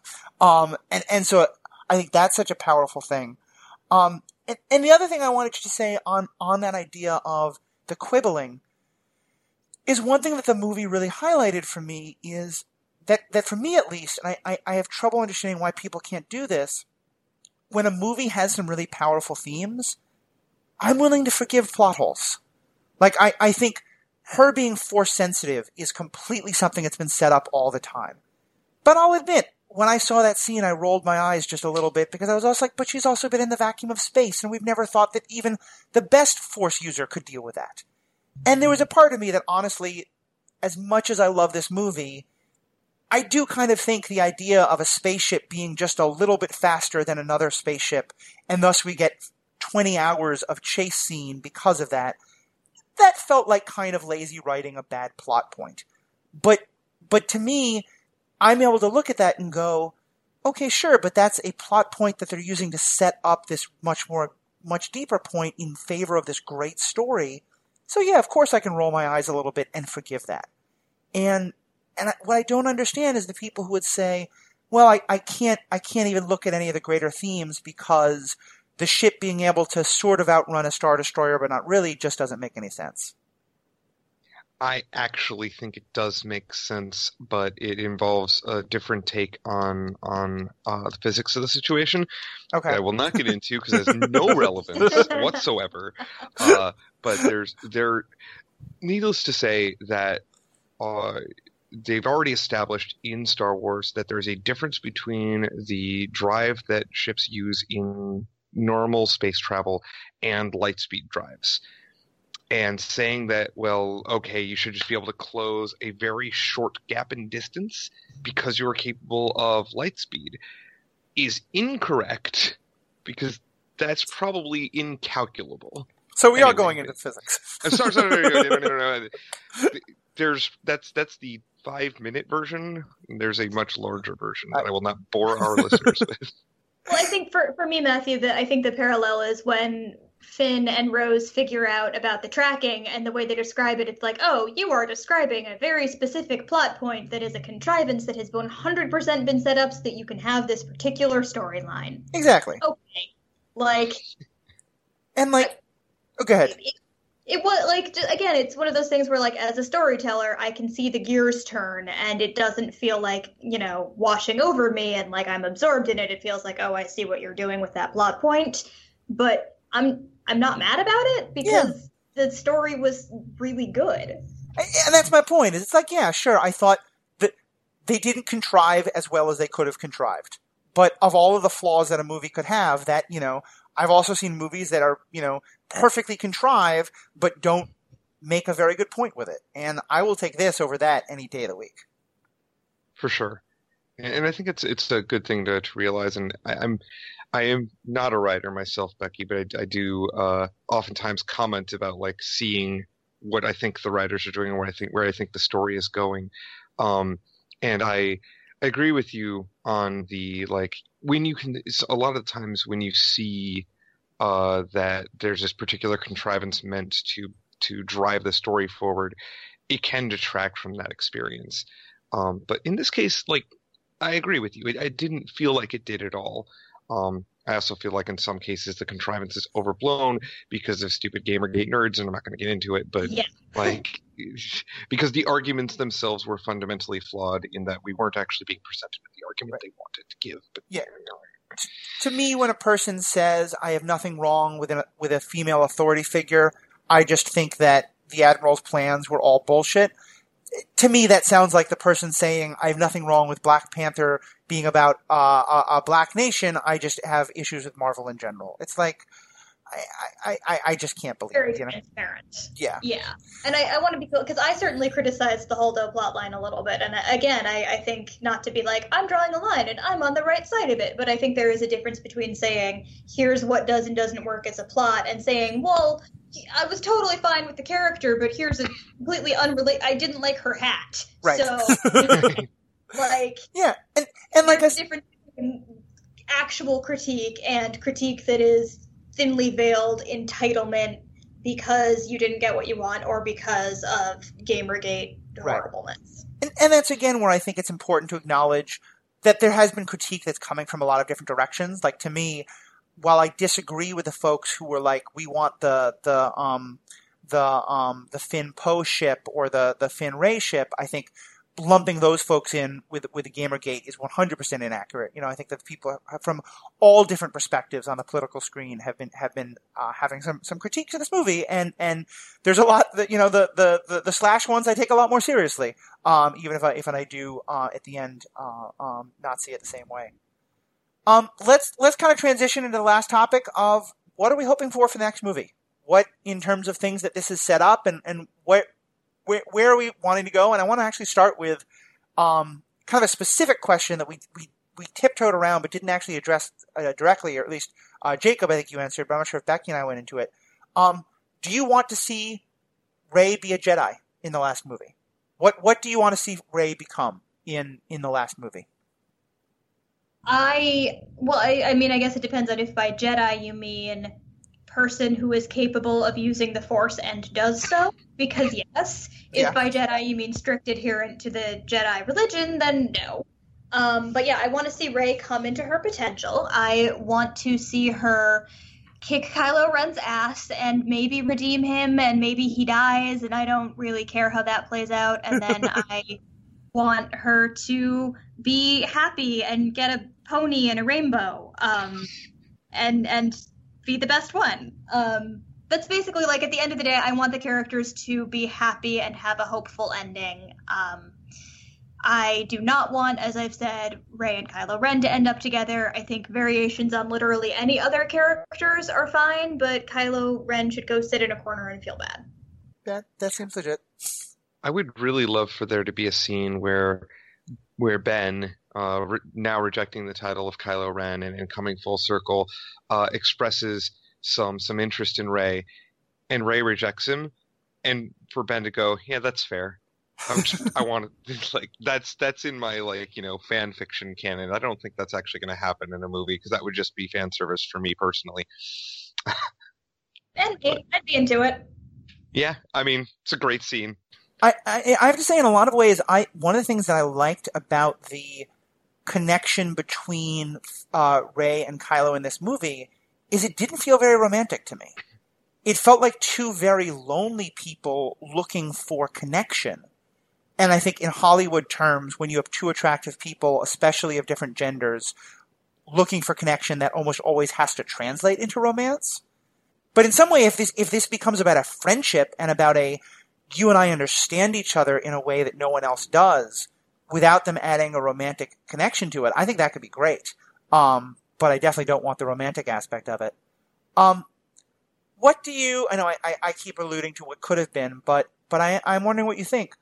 Um, and, and so I think that's such a powerful thing. Um, and, and the other thing I wanted to say on, on that idea of the quibbling, is one thing that the movie really highlighted for me is that, that for me at least, and I, I, I have trouble understanding why people can't do this, when a movie has some really powerful themes, I'm willing to forgive plot holes. Like, I, I think her being force sensitive is completely something that's been set up all the time. But I'll admit, when I saw that scene, I rolled my eyes just a little bit because I was also like, but she's also been in the vacuum of space, and we've never thought that even the best Force user could deal with that. And there was a part of me that honestly, as much as I love this movie, I do kind of think the idea of a spaceship being just a little bit faster than another spaceship, and thus we get 20 hours of chase scene because of that, that felt like kind of lazy writing a bad plot point. But, but to me, I'm able to look at that and go, okay, sure, but that's a plot point that they're using to set up this much more, much deeper point in favor of this great story. So yeah, of course I can roll my eyes a little bit and forgive that. And, and what I don't understand is the people who would say, well, I, I can't, I can't even look at any of the greater themes because the ship being able to sort of outrun a Star Destroyer, but not really, just doesn't make any sense. I actually think it does make sense, but it involves a different take on on uh, the physics of the situation. Okay, I will not get into because it has [LAUGHS] no relevance whatsoever. [LAUGHS] Uh, but there's there, needless to say that uh, they've already established in Star Wars that there's a difference between the drive that ships use in normal space travel and light speed drives and saying that, well, okay, you should just be able to close a very short gap in distance because you're capable of light speed is incorrect because that's probably incalculable. So we anyway, are going into physics. [LAUGHS] sorry, sorry, no, no, no, no, no, [LAUGHS] There's that's that's the five minute version. There's a much larger version that I will not bore our [LAUGHS] listeners with. Well, I think for, for me, Matthew, that I think the parallel is when Finn and Rose figure out about the tracking and the way they describe it, it's like, oh, you are describing a very specific plot point that is a contrivance that has 100% been set up so that you can have this particular storyline. Exactly. Okay. Like, and like, oh, go ahead. It, it was like again it's one of those things where like as a storyteller i can see the gears turn and it doesn't feel like you know washing over me and like i'm absorbed in it it feels like oh i see what you're doing with that plot point but i'm i'm not mad about it because yeah. the story was really good and that's my point it's like yeah sure i thought that they didn't contrive as well as they could have contrived but of all of the flaws that a movie could have that you know I've also seen movies that are, you know, perfectly contrived, but don't make a very good point with it. And I will take this over that any day of the week. For sure. And I think it's it's a good thing to, to realize. And I, am I am not a writer myself, Becky, but I, I do uh, oftentimes comment about like seeing what I think the writers are doing and where I think where I think the story is going. Um, and I agree with you on the like when you can a lot of the times when you see uh, that there's this particular contrivance meant to to drive the story forward, it can detract from that experience. Um, but in this case, like I agree with you, I didn't feel like it did at all. Um, I also feel like in some cases the contrivance is overblown because of stupid Gamergate nerds, and I'm not going to get into it. But yeah. [LAUGHS] like, because the arguments themselves were fundamentally flawed in that we weren't actually being presented with the argument right. they wanted to give. But yeah, to me, when a person says I have nothing wrong with a, with a female authority figure, I just think that the admiral's plans were all bullshit. To me, that sounds like the person saying I have nothing wrong with Black Panther being about uh, a, a black nation. I just have issues with Marvel in general. It's like I, I, I just can't believe Very it. You know? transparent. Yeah. Yeah. And I, I want to be cool because I certainly criticized the Holdo plotline a little bit. And uh, again, I, I think not to be like, I'm drawing a line and I'm on the right side of it. But I think there is a difference between saying, here's what does and doesn't work as a plot and saying, well, I was totally fine with the character, but here's a completely unrelated. I didn't like her hat. Right. So, [LAUGHS] like, yeah. And, and like a different actual critique and critique that is thinly veiled entitlement because you didn't get what you want or because of Gamergate horribleness. Right. And, and that's again where I think it's important to acknowledge that there has been critique that's coming from a lot of different directions. Like to me, while I disagree with the folks who were like, we want the the um the um the Finn Poe ship or the the Finn Rey ship, I think lumping those folks in with with the Gamergate is 100% inaccurate. You know, I think that people have, from all different perspectives on the political screen have been have been uh, having some some critiques of this movie, and and there's a lot that you know the the the, the slash ones I take a lot more seriously, um, even if I if I do uh, at the end uh, um, not see it the same way. Um, let's let's kind of transition into the last topic of what are we hoping for for the next movie? What in terms of things that this is set up, and and what where, where are we wanting to go? And I want to actually start with um, kind of a specific question that we, we, we tiptoed around but didn't actually address uh, directly, or at least uh, Jacob, I think you answered, but I'm not sure if Becky and I went into it. Um, do you want to see Rey be a Jedi in the last movie? What what do you want to see Rey become in in the last movie? I well, I, I mean, I guess it depends on if by Jedi you mean person who is capable of using the Force and does so. Because [LAUGHS] yes, if yeah. by Jedi you mean strict adherent to the Jedi religion, then no. Um, but yeah, I want to see Rey come into her potential. I want to see her kick Kylo Ren's ass and maybe redeem him, and maybe he dies, and I don't really care how that plays out. And then [LAUGHS] I want her to be happy and get a pony and a rainbow, um, and and be the best one. Um, that's basically like at the end of the day, I want the characters to be happy and have a hopeful ending. Um, I do not want, as I've said, Rey and Kylo Ren to end up together. I think variations on literally any other characters are fine, but Kylo Ren should go sit in a corner and feel bad. That that seems legit. I would really love for there to be a scene where where Ben, uh, re- now rejecting the title of Kylo Ren and, and coming full circle, uh, expresses some some interest in Rey, and Rey rejects him, and for Ben to go, yeah, that's fair. I'm just, [LAUGHS] I want to [LAUGHS] like that's that's in my like you know fan fiction canon. I don't think that's actually going to happen in a movie because that would just be fan service for me personally. [LAUGHS] and I'd be into it. Yeah, I mean it's a great scene. I, I I have to say, in a lot of ways, I one of the things that I liked about the connection between uh, Rey and Kylo in this movie is it didn't feel very romantic to me. It felt like two very lonely people looking for connection. And I think in Hollywood terms, when you have two attractive people, especially of different genders, looking for connection, that almost always has to translate into romance. But in some way, if this if this becomes about a friendship and about a you and I understand each other in a way that no one else does, without them adding a romantic connection to it, I think that could be great. Um, but I definitely don't want the romantic aspect of it. Um, what do you? I know I, I, I keep alluding to what could have been, but but I, I'm wondering what you think.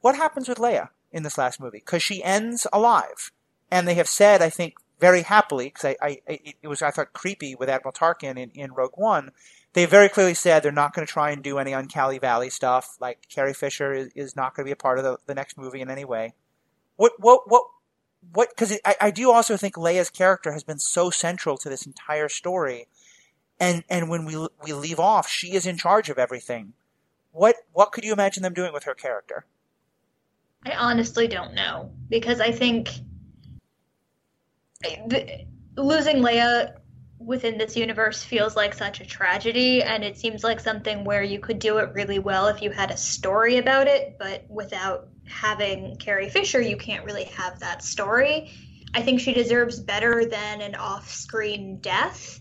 What happens with Leia in this last movie? Because she ends alive, and they have said, I think, very happily, because I, I it was I thought creepy with Admiral Tarkin in, in Rogue One. They very clearly said they're not going to try and do any Uncanny Valley stuff. Like Carrie Fisher is, is not going to be a part of the, the next movie in any way. What what what what? Because I, I do also think Leia's character has been so central to this entire story, and and when we we leave off, she is in charge of everything. What what could you imagine them doing with her character? I honestly don't know because I think the, losing Leia within this universe feels like such a tragedy, and it seems like something where you could do it really well if you had a story about it, but without having Carrie Fisher, you can't really have that story. I think she deserves better than an off screen death.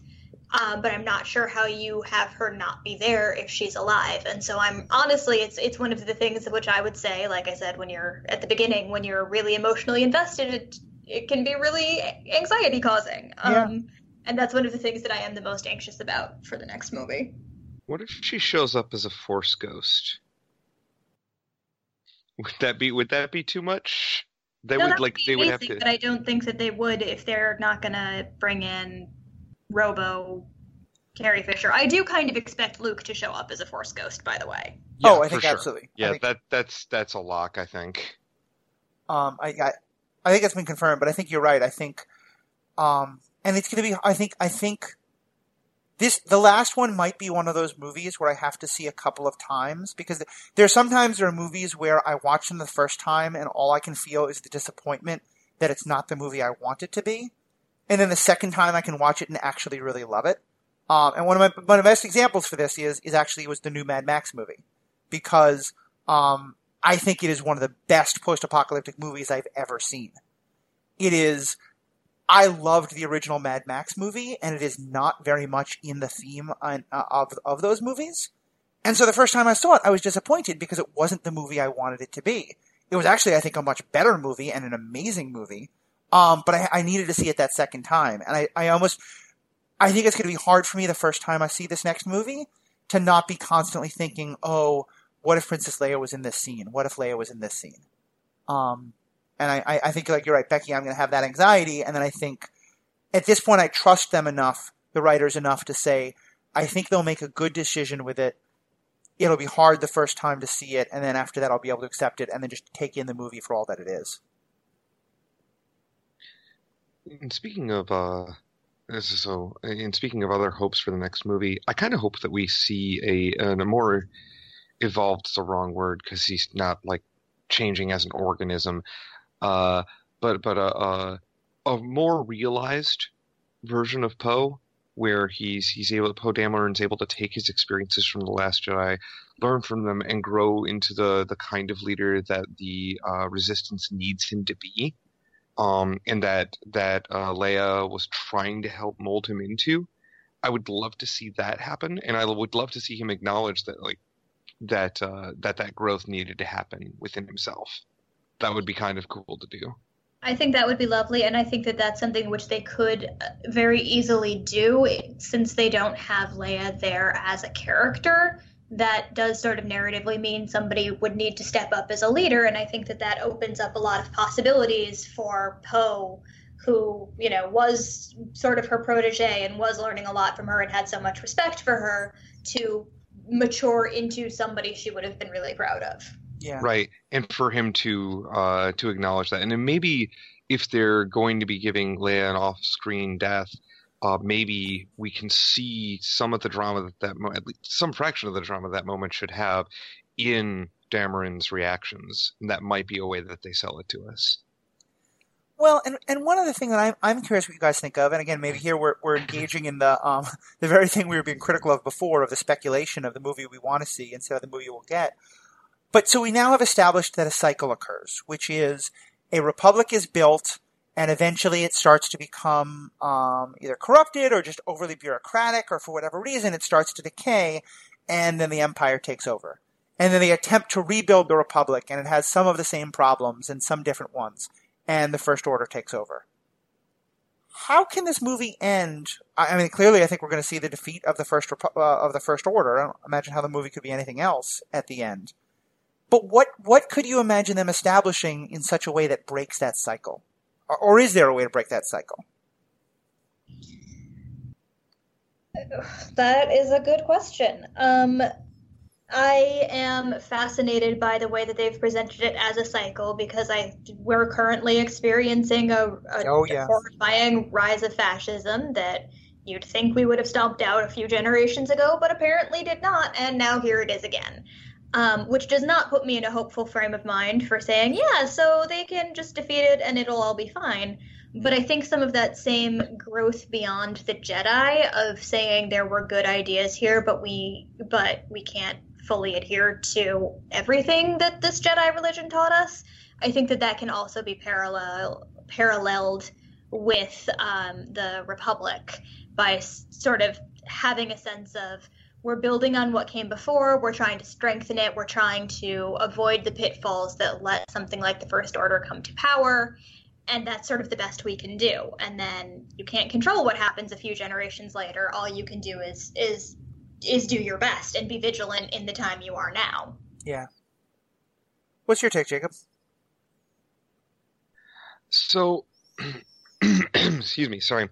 Um, but I'm not sure how you have her not be there if she's alive. And so I'm honestly, it's it's one of the things which I would say, like I said, when you're at the beginning, when you're really emotionally invested, it, it can be really anxiety causing. Yeah. Um, and that's one of the things that I am the most anxious about for the next movie. What if she shows up as a force ghost? Would that be would that be too much? They No, would like be they would have to. But I don't think that they would if they're not gonna bring in Robo Carrie Fisher. I do kind of expect Luke to show up as a Force Ghost, by the way. Yeah, oh, I think sure. absolutely. Yeah, think, that that's that's a lock. I think. um, I, I, I think it's been confirmed, but I think you're right. I think, um, and it's going to be. I think. I think this the last one might be one of those movies where I have to see a couple of times because there are sometimes there are movies where I watch them the first time and all I can feel is the disappointment that it's not the movie I want it to be, and then the second time I can watch it and actually really love it. Um, and one of my one of best examples for this is is actually was the new Mad Max movie because um, I think it is one of the best post-apocalyptic movies I've ever seen. It is. I loved the original Mad Max movie, and it is not very much in the theme on, uh, of of those movies. And so the first time I saw it, I was disappointed because it wasn't the movie I wanted it to be. It was actually, I think, a much better movie and an amazing movie. Um, but I, I needed to see it that second time, and I, I almost, I think it's going to be hard for me the first time I see this next movie to not be constantly thinking, oh, what if Princess Leia was in this scene? What if Leia was in this scene? Um, and I, I, think like you're right, Becky. I'm going to have that anxiety, and then I think at this point I trust them enough, the writers enough to say I think they'll make a good decision with it. It'll be hard the first time to see it, and then after that I'll be able to accept it, and then just take in the movie for all that it is. And speaking of uh, this is so. And speaking of other hopes for the next movie, I kind of hope that we see a a more evolved. Is the wrong word because he's not like changing as an organism, uh, but but a a, a more realized version of Poe, where he's he's able Poe Dameron's able to take his experiences from the Last Jedi, learn from them, and grow into the the kind of leader that the uh, Resistance needs him to be um, and that that uh, Leia was trying to help mold him into. I would love to see that happen, and I would love to see him acknowledge that like that uh, that that growth needed to happen within himself. That would be kind of cool to do. I think that would be lovely, and I think that that's something which they could uh, very easily do since they don't have Leia there as a character. That does sort of narratively mean somebody would need to step up as a leader, and I think that that opens up a lot of possibilities for Poe, who you know was sort of her protege and was learning a lot from her and had so much respect for her to mature into somebody she would have been really proud of. Yeah. right? And for him to uh, to acknowledge that, and then maybe if they're going to be giving Leia an off-screen death, uh, maybe we can see some of the drama that that mo- at least some fraction of the drama that moment should have in Dameron's reactions, and that might be a way that they sell it to us. Well, and, and one other thing that I'm, I'm curious what you guys think of, and again, maybe here we're, we're engaging in the um, [LAUGHS] the very thing we were being critical of before, of the speculation of the movie we want to see instead of the movie we'll get. But so we now have established that a cycle occurs, which is a republic is built, and eventually it starts to become um, either corrupted or just overly bureaucratic, or for whatever reason it starts to decay, and then the empire takes over. And then they attempt to rebuild the republic, and it has some of the same problems and some different ones and the First Order takes over. How can this movie end? I mean, clearly, I think we're going to see the defeat of the first uh, of the First Order. I don't imagine how the movie could be anything else at the end. But what what could you imagine them establishing in such a way that breaks that cycle, or, or is there a way to break that cycle? That is a good question. Um, I am fascinated by the way that they've presented it as a cycle because I we're currently experiencing a, a oh, yeah. horrifying rise of fascism that you'd think we would have stomped out a few generations ago, but apparently did not, and now here it is again. Um, which does not put me in a hopeful frame of mind for saying, yeah, so they can just defeat it and it'll all be fine. But I think some of that same growth beyond the Jedi of saying there were good ideas here, but we but we can't fully adhere to everything that this Jedi religion taught us. I think that that can also be parallel paralleled with um, the Republic by s- sort of having a sense of we're building on what came before, we're trying to strengthen it, we're trying to avoid the pitfalls that let something like the First Order come to power, and that's sort of the best we can do. And then you can't control what happens a few generations later. All you can do is is is do your best and be vigilant in the time you are now. Yeah. What's your take, Jacob? So, [CLEARS THROAT] excuse me, sorry.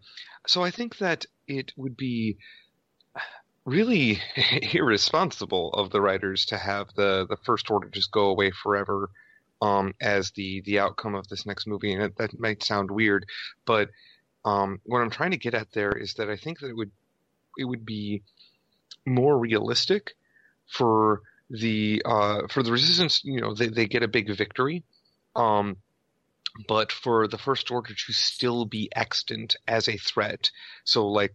So I think that it would be really [LAUGHS] irresponsible of the writers to have the the first order just go away forever um, as the the outcome of this next movie, and it, that might sound weird, but um, what I'm trying to get at there is that I think that it would it would be more realistic for the uh, for the resistance. You know, they they get a big victory, um, but for the first order to still be extant as a threat. So like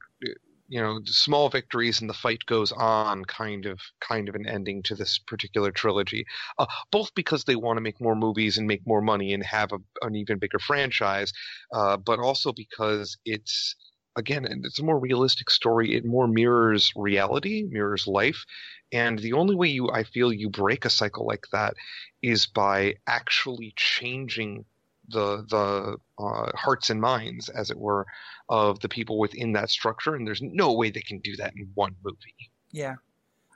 you know small victories and the fight goes on kind of kind of an ending to this particular trilogy uh, both because they want to make more movies and make more money and have a, an even bigger franchise uh, but also because it's again it's a more realistic story. It more mirrors reality mirrors life. And the only way you i feel you break a cycle like that is by actually changing the the uh, hearts and minds, as it were, of the people within that structure, and there's no way they can do that in one movie. Yeah,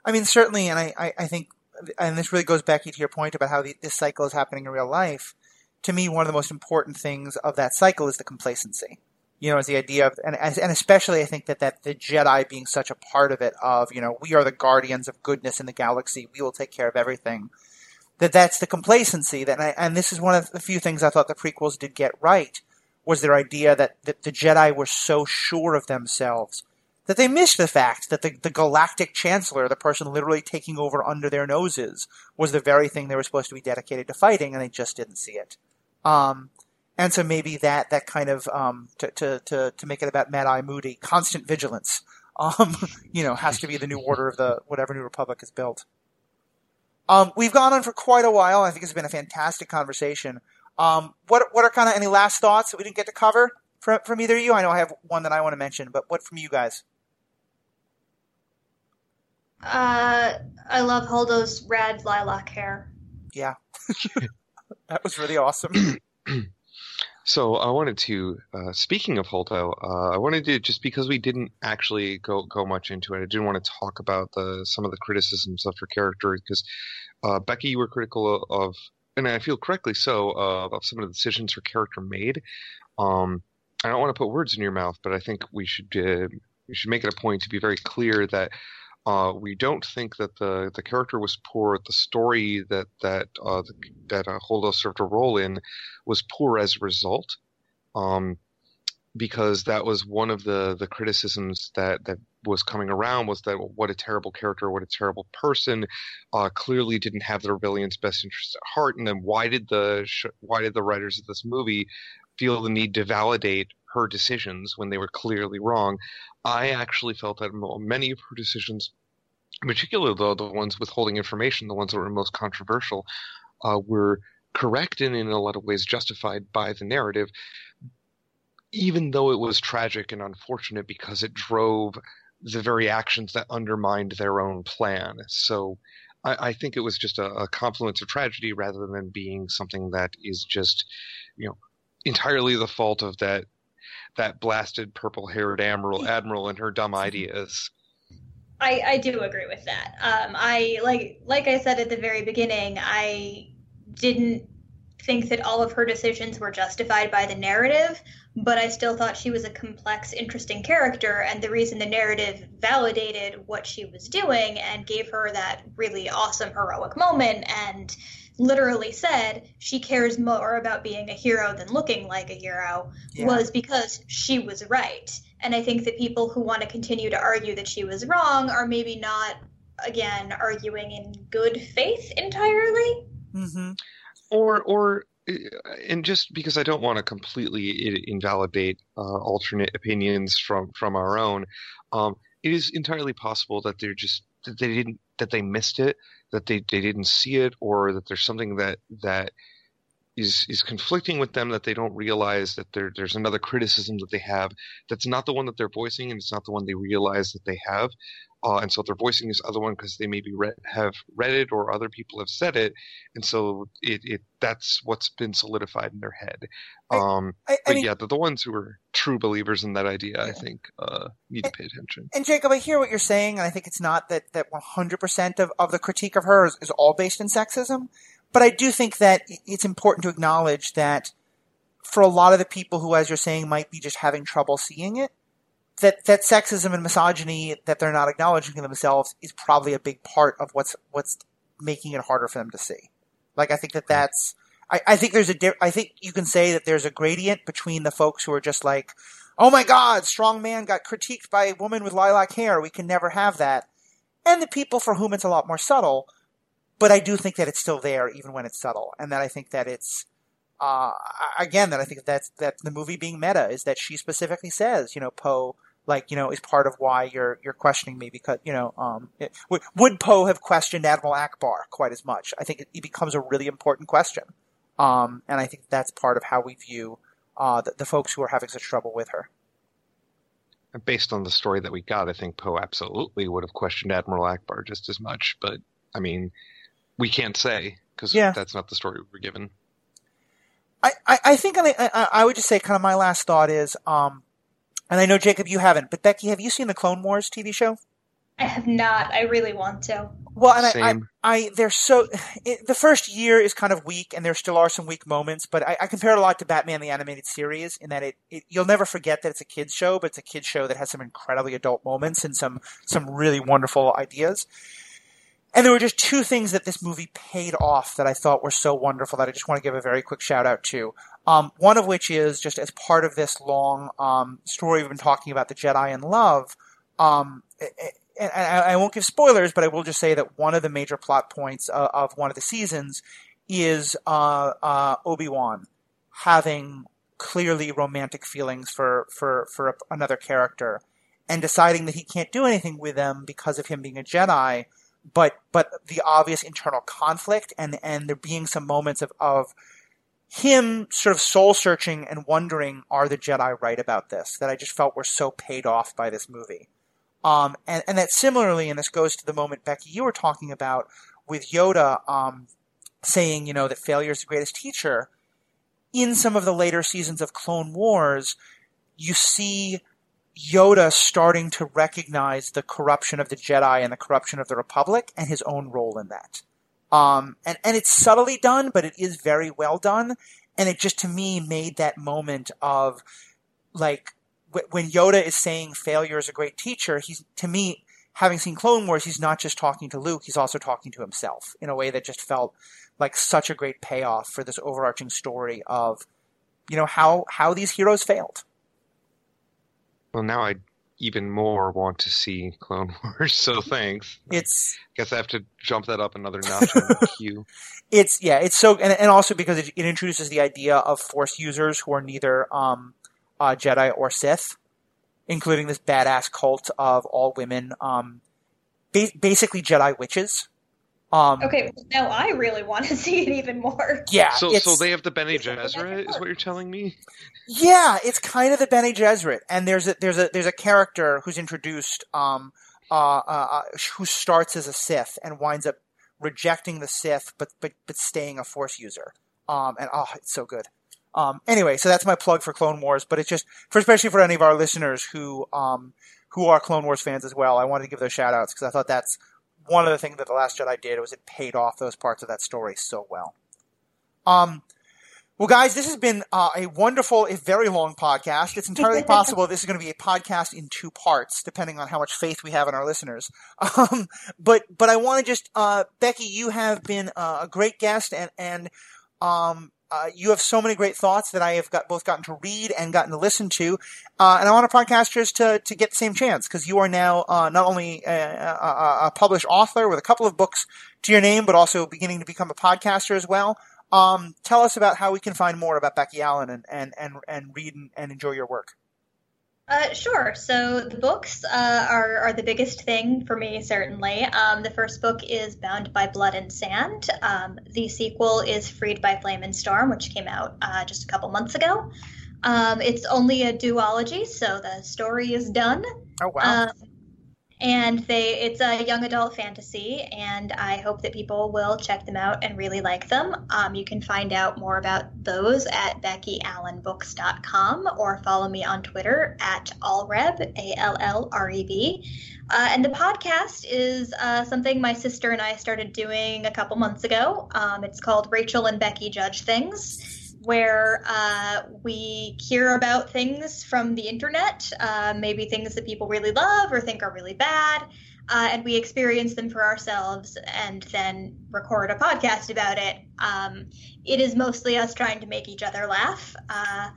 I mean certainly, and I, I, I think, and this really goes back to your point about how the, this cycle is happening in real life. To me, one of the most important things of that cycle is the complacency. You know, is the idea of, and and especially I think that that the Jedi being such a part of it. Of you know, we are the guardians of goodness in the galaxy. We will take care of everything that that's the complacency that I, and this is one of the few things I thought the prequels did get right was their idea that, that the Jedi were so sure of themselves that they missed the fact that the, the galactic chancellor, the person literally taking over under their noses, was the very thing they were supposed to be dedicated to fighting, and they just didn't see it. Um, and so maybe that that kind of um, to, to to to make it about Mad Eye Moody, constant vigilance, um, [LAUGHS] you know, has to be the new order of the whatever new republic is built. Um, we've gone on for quite a while. I think it's been a fantastic conversation. Um, what what are kind of any last thoughts that we didn't get to cover from from either of you? I know I have one that I want to mention, but what from you guys? Uh, I love Holdo's red lilac hair. Yeah, [LAUGHS] that was really awesome. [CLEARS THROAT] So I wanted to, uh, speaking of Holdo, uh, I wanted to just because we didn't actually go go much into it. I didn't want to talk about the some of the criticisms of her character because uh, Becky, you were critical of, and I feel correctly so, uh, of some of the decisions her character made. Um, I don't want to put words in your mouth, but I think we should uh, we should make it a point to be very clear that Uh, we don't think that the, the character was poor. The story that that uh, that uh, Holdo served a role in was poor as a result, um, because that was one of the, the criticisms that, that was coming around was that what a terrible character, what a terrible person, uh, clearly didn't have the rebellion's best interest at heart. And then why did the why did the writers of this movie feel the need to validate her decisions when they were clearly wrong? I actually felt that many of her decisions, particularly though the ones withholding information, the ones that were most controversial, uh, were correct and in a lot of ways justified by the narrative even though it was tragic and unfortunate because it drove the very actions that undermined their own plan. So I, I think it was just a, a confluence of tragedy rather than being something that is just, you know, entirely the fault of that that blasted purple-haired admiral admiral and her dumb ideas. I, I do agree with that. Um, I like like I said at the very beginning, I didn't think that all of her decisions were justified by the narrative, but I still thought she was a complex, interesting character. And the reason the narrative validated what she was doing and gave her that really awesome, heroic moment and literally said she cares more about being a hero than looking like a hero yeah. was because she was right. And I think that people who want to continue to argue that she was wrong are maybe not, again, arguing in good faith entirely. Mm-hmm. Or, or and just because I don't want to completely invalidate uh, alternate opinions from from our own, um, it is entirely possible that they're just that they didn't that they missed it, that they, they didn't see it, or that there's something that that is is conflicting with them that they don't realize that there there's another criticism that they have that's not the one that they're voicing and it's not the one they realize that they have uh, and so they're voicing this other one because they maybe read, have read it or other people have said it, and so it, it that's what's been solidified in their head. Um, I, I, but mean, yeah, the, the ones who are true believers in that idea, yeah. I think, uh, need and, to pay attention. And Jacob, I hear what you're saying, and I think it's not that that 100% of, of the critique of her is, is all based in sexism, but I do think that it's important to acknowledge that for a lot of the people who, as you're saying, might be just having trouble seeing it, that that sexism and misogyny that they're not acknowledging in themselves is probably a big part of what's what's making it harder for them to see. Like I think that that's I, I think there's a di- I think you can say that there's a gradient between the folks who are just like, oh my god, strong man got critiqued by a woman with lilac hair. We can never have that, and the people for whom it's a lot more subtle. But I do think that it's still there, even when it's subtle, and that I think that it's uh, again that I think that's that the movie being meta is that she specifically says, you know, Poe like you know is part of why you're you're questioning me because you know um, it, would, would Poe have questioned Admiral Ackbar quite as much? I think it, it becomes a really important question, um, and I think that's part of how we view uh, the, the, folks who are having such trouble with her. Based on the story that we got, I think Poe absolutely would have questioned Admiral Ackbar just as much. But I mean, we can't say because yeah. that's not the story we were given. I, I, I think I, I, I, would just say kind of my last thought is um, and I know Jacob, you haven't, but Becky, have you seen the Clone Wars TV show? I have not. I really want to. Well, and I, I, I, they're so. It, the first year is kind of weak, and there still are some weak moments. But I, I compare it a lot to Batman the animated series in that it, it, you'll never forget that it's a kids show, but it's a kids show that has some incredibly adult moments and some some really wonderful ideas. And there were just two things that this movie paid off that I thought were so wonderful that I just want to give a very quick shout out to. Um, one of which is just as part of this long um, story we've been talking about the Jedi and love. Um, and I, won't give spoilers, but I will just say that one of the major plot points of, of one of the seasons is uh, uh, Obi Wan having clearly romantic feelings for for for another character, and deciding that he can't do anything with them because of him being a Jedi but but the obvious internal conflict and and there being some moments of of him sort of soul searching and wondering are the Jedi right about this that I just felt were so paid off by this movie. Um, and, and that similarly, and this goes to the moment Becky you were talking about with Yoda um, saying, you know, that failure is the greatest teacher. In some of the later seasons of Clone Wars, you see Yoda starting to recognize the corruption of the Jedi and the corruption of the Republic and his own role in that. Um, and, and it's subtly done, but it is very well done. And it just to me made that moment of like w- when Yoda is saying failure is a great teacher, he's to me having seen Clone Wars, he's not just talking to Luke; he's also talking to himself in a way that just felt like such a great payoff for this overarching story of, you know, how how these heroes failed. Well, now I even more want to see Clone [LAUGHS] Wars. So thanks. It's I guess I have to jump that up another notch in the [LAUGHS] queue. It's yeah, it's so and, and also because it, it, introduces the idea of Force users who are neither um, uh, Jedi or Sith, including this badass cult of all women, um, ba- basically Jedi witches. Um, okay, now I really want to [LAUGHS] see it even more. Yeah. So, so they have the Bene Gesserit, is what you're telling me? Yeah, it's kind of the Bene Gesserit, and there's a there's a there's a character who's introduced, um, uh, uh, uh, who starts as a Sith and winds up rejecting the Sith, but but but staying a Force user. Um, and oh, it's so good. Um, anyway, so that's my plug for Clone Wars, but it's just for especially for any of our listeners who um who are Clone Wars fans as well. I wanted to give those shout outs because I thought that's one of the things that the Last Jedi did was it paid off those parts of that story so well. Um, well, guys, this has been uh, a wonderful, a very long podcast. It's entirely [LAUGHS] possible this is going to be a podcast in two parts, depending on how much faith we have in our listeners. [LAUGHS] Um, but but I want to just, uh, Becky, you have been uh, a great guest, and and um, uh, you have so many great thoughts that I have got both gotten to read and gotten to listen to, uh, and I want our podcasters to to get the same chance because you are now uh, not only a, a, a, published author with a couple of books to your name, but also beginning to become a podcaster as well. Um, tell us about how we can find more about Becky Allen and and and, and read and, and enjoy your work. Uh, sure. So the books uh, are, are the biggest thing for me, certainly. Um, the first book is Bound by Blood and Sand. Um, the sequel is Freed by Flame and Storm, which came out uh, just a couple months ago. Um, it's only a duology, so the story is done. Oh wow! And they it's a young adult fantasy and i hope that people will check them out and really like them. Um, you can find out more about those at beckyallenbooks.com or follow me on twitter at allreb a-l-l-r-e-b uh, and the podcast is uh, something my sister and i started doing a couple months ago. Um, it's called rachel and becky judge things where uh, we hear about things from the internet, uh, maybe things that people really love or think are really bad, uh, and we experience them for ourselves and then record a podcast about it. Um, it is mostly us trying to make each other laugh. Uh,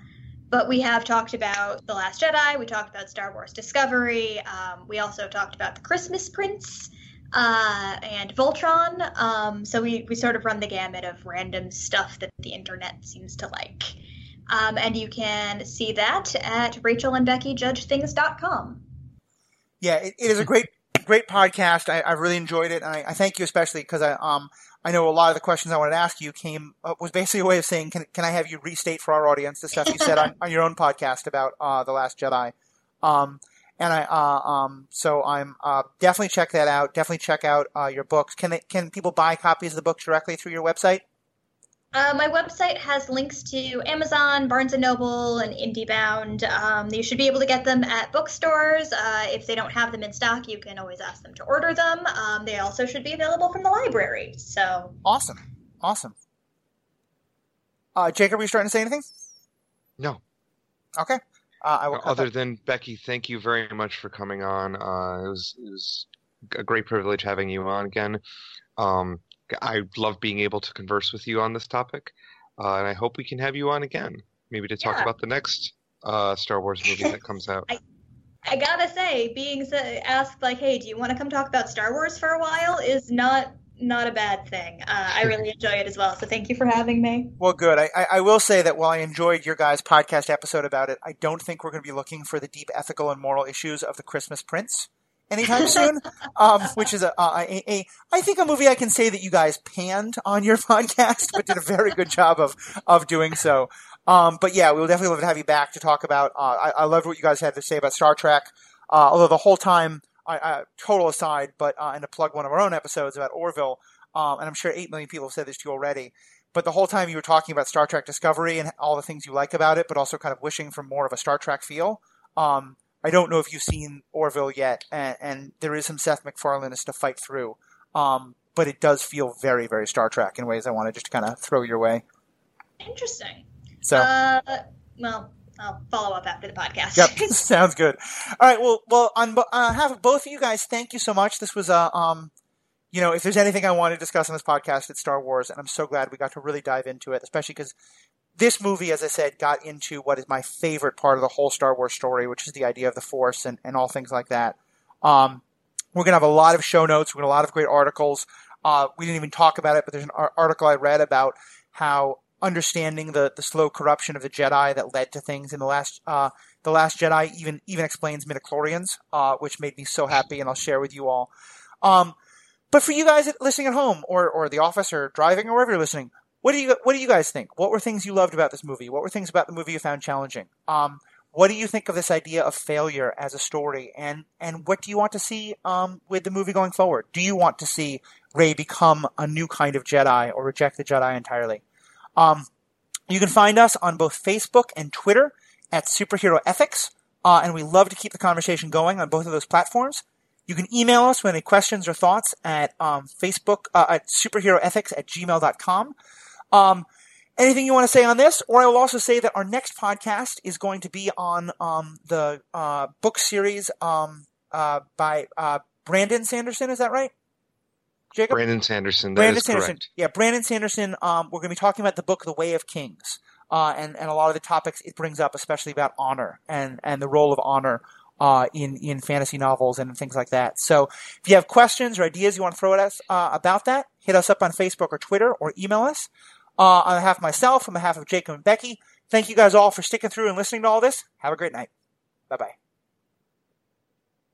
but we have talked about The Last Jedi, we talked about Star Wars Discovery, um, we also talked about The Christmas Prince uh, and Voltron. Um, so we, we sort of run the gamut of random stuff that the internet seems to like. Um, and you can see that at rachelandbeckyjudgethings.com. Yeah, it, it is a great great podcast. I, I really enjoyed it, and I, I thank you especially because I um I know a lot of the questions I wanted to ask you came uh, was basically a way of saying can can I have you restate for our audience the stuff you said [LAUGHS] on, on your own podcast about uh, the Last Jedi. Um, and I uh, um, so I'm uh, definitely check that out. Definitely check out uh, your books. Can they, can people buy copies of the books directly through your website? Uh, my website has links to Amazon, Barnes and Noble, and IndieBound. Um, you should be able to get them at bookstores. Uh, if they don't have them in stock, you can always ask them to order them. Um, they also should be available from the library. So awesome, awesome. Uh, Jacob, are you starting to say anything? No. Okay. Uh, Other than Becky, thank you very much for coming on. Uh, it was it was a great privilege having you on again. Um, I love being able to converse with you on this topic, uh, and I hope we can have you on again, maybe to talk yeah. about the next uh, Star Wars movie that [LAUGHS] comes out. I, I gotta say, being asked like, "Hey, do you want to come talk about Star Wars for a while?" is not not a bad thing. Uh, I really enjoy it as well. So thank you for having me. Well, good. I, I, will say that while I enjoyed your guys' podcast episode about it, I don't think we're going to be looking for the deep ethical and moral issues of the Christmas Prince anytime [LAUGHS] soon. um, which is a, a, a, I think a movie I can say that you guys panned on your [LAUGHS] podcast, but did a very good job of of doing so. Um, but yeah, we will definitely love to have you back to talk about. Uh, I, I loved what you guys had to say about Star Trek. Uh, although the whole time I, I, total aside, but uh, and to plug one of our own episodes about Orville, um, and I'm sure eight million people have said this to you already. But the whole time you were talking about Star Trek Discovery and all the things you like about it, but also kind of wishing for more of a Star Trek feel. Um, I don't know if you've seen Orville yet, and, and there is some Seth MacFarlane is to fight through. Um, but it does feel very, very Star Trek in ways I want to just kind of throw your way. Interesting. So, uh, well, I'll follow up after the podcast. Yep, [LAUGHS] [LAUGHS] sounds good. All right, well, well, on uh, behalf of both of you guys, thank you so much. This was a, um, you know, if there's anything I want to discuss on this podcast, it's Star Wars, and I'm so glad we got to really dive into it, especially because this movie, as I said, got into what is my favorite part of the whole Star Wars story, which is the idea of the Force and, and all things like that. Um, we're going to have a lot of show notes. We're going to have a lot of great articles. Uh, we didn't even talk about it, but there's an article I read about how understanding the, the slow corruption of the Jedi that led to things in the last uh, the last Jedi even even explains midichlorians, uh, which made me so happy, and I'll share with you all. Um, but for you guys listening at home or or the office or driving or wherever you're listening, what do you what do you guys think? What were things you loved about this movie? What were things about the movie you found challenging? Um, what do you think of this idea of failure as a story, and and what do you want to see um, with the movie going forward? Do you want to see Rey become a new kind of Jedi or reject the Jedi entirely? Um, you can find us on both Facebook and Twitter at Superhero Ethics, uh, and we love to keep the conversation going on both of those platforms. You can email us with any questions or thoughts at um, Facebook uh, at superheroethics at gmail.com. Um, anything you want to say on this? Or I will also say that our next podcast is going to be on um, the uh, book series um, uh, by uh, Brandon Sanderson. Is that right? Jacob? Brandon Sanderson. Brandon Sanderson. Correct. Yeah, Brandon Sanderson. Um, we're going to be talking about the book The Way of Kings, uh, and and a lot of the topics it brings up, especially about honor and and the role of honor uh, in in fantasy novels and things like that. So if you have questions or ideas you want to throw at us uh, about that, hit us up on Facebook or Twitter or email us. Uh, on behalf of myself, on behalf of Jacob and Becky, thank you guys all for sticking through and listening to all this. Have a great night. Bye bye.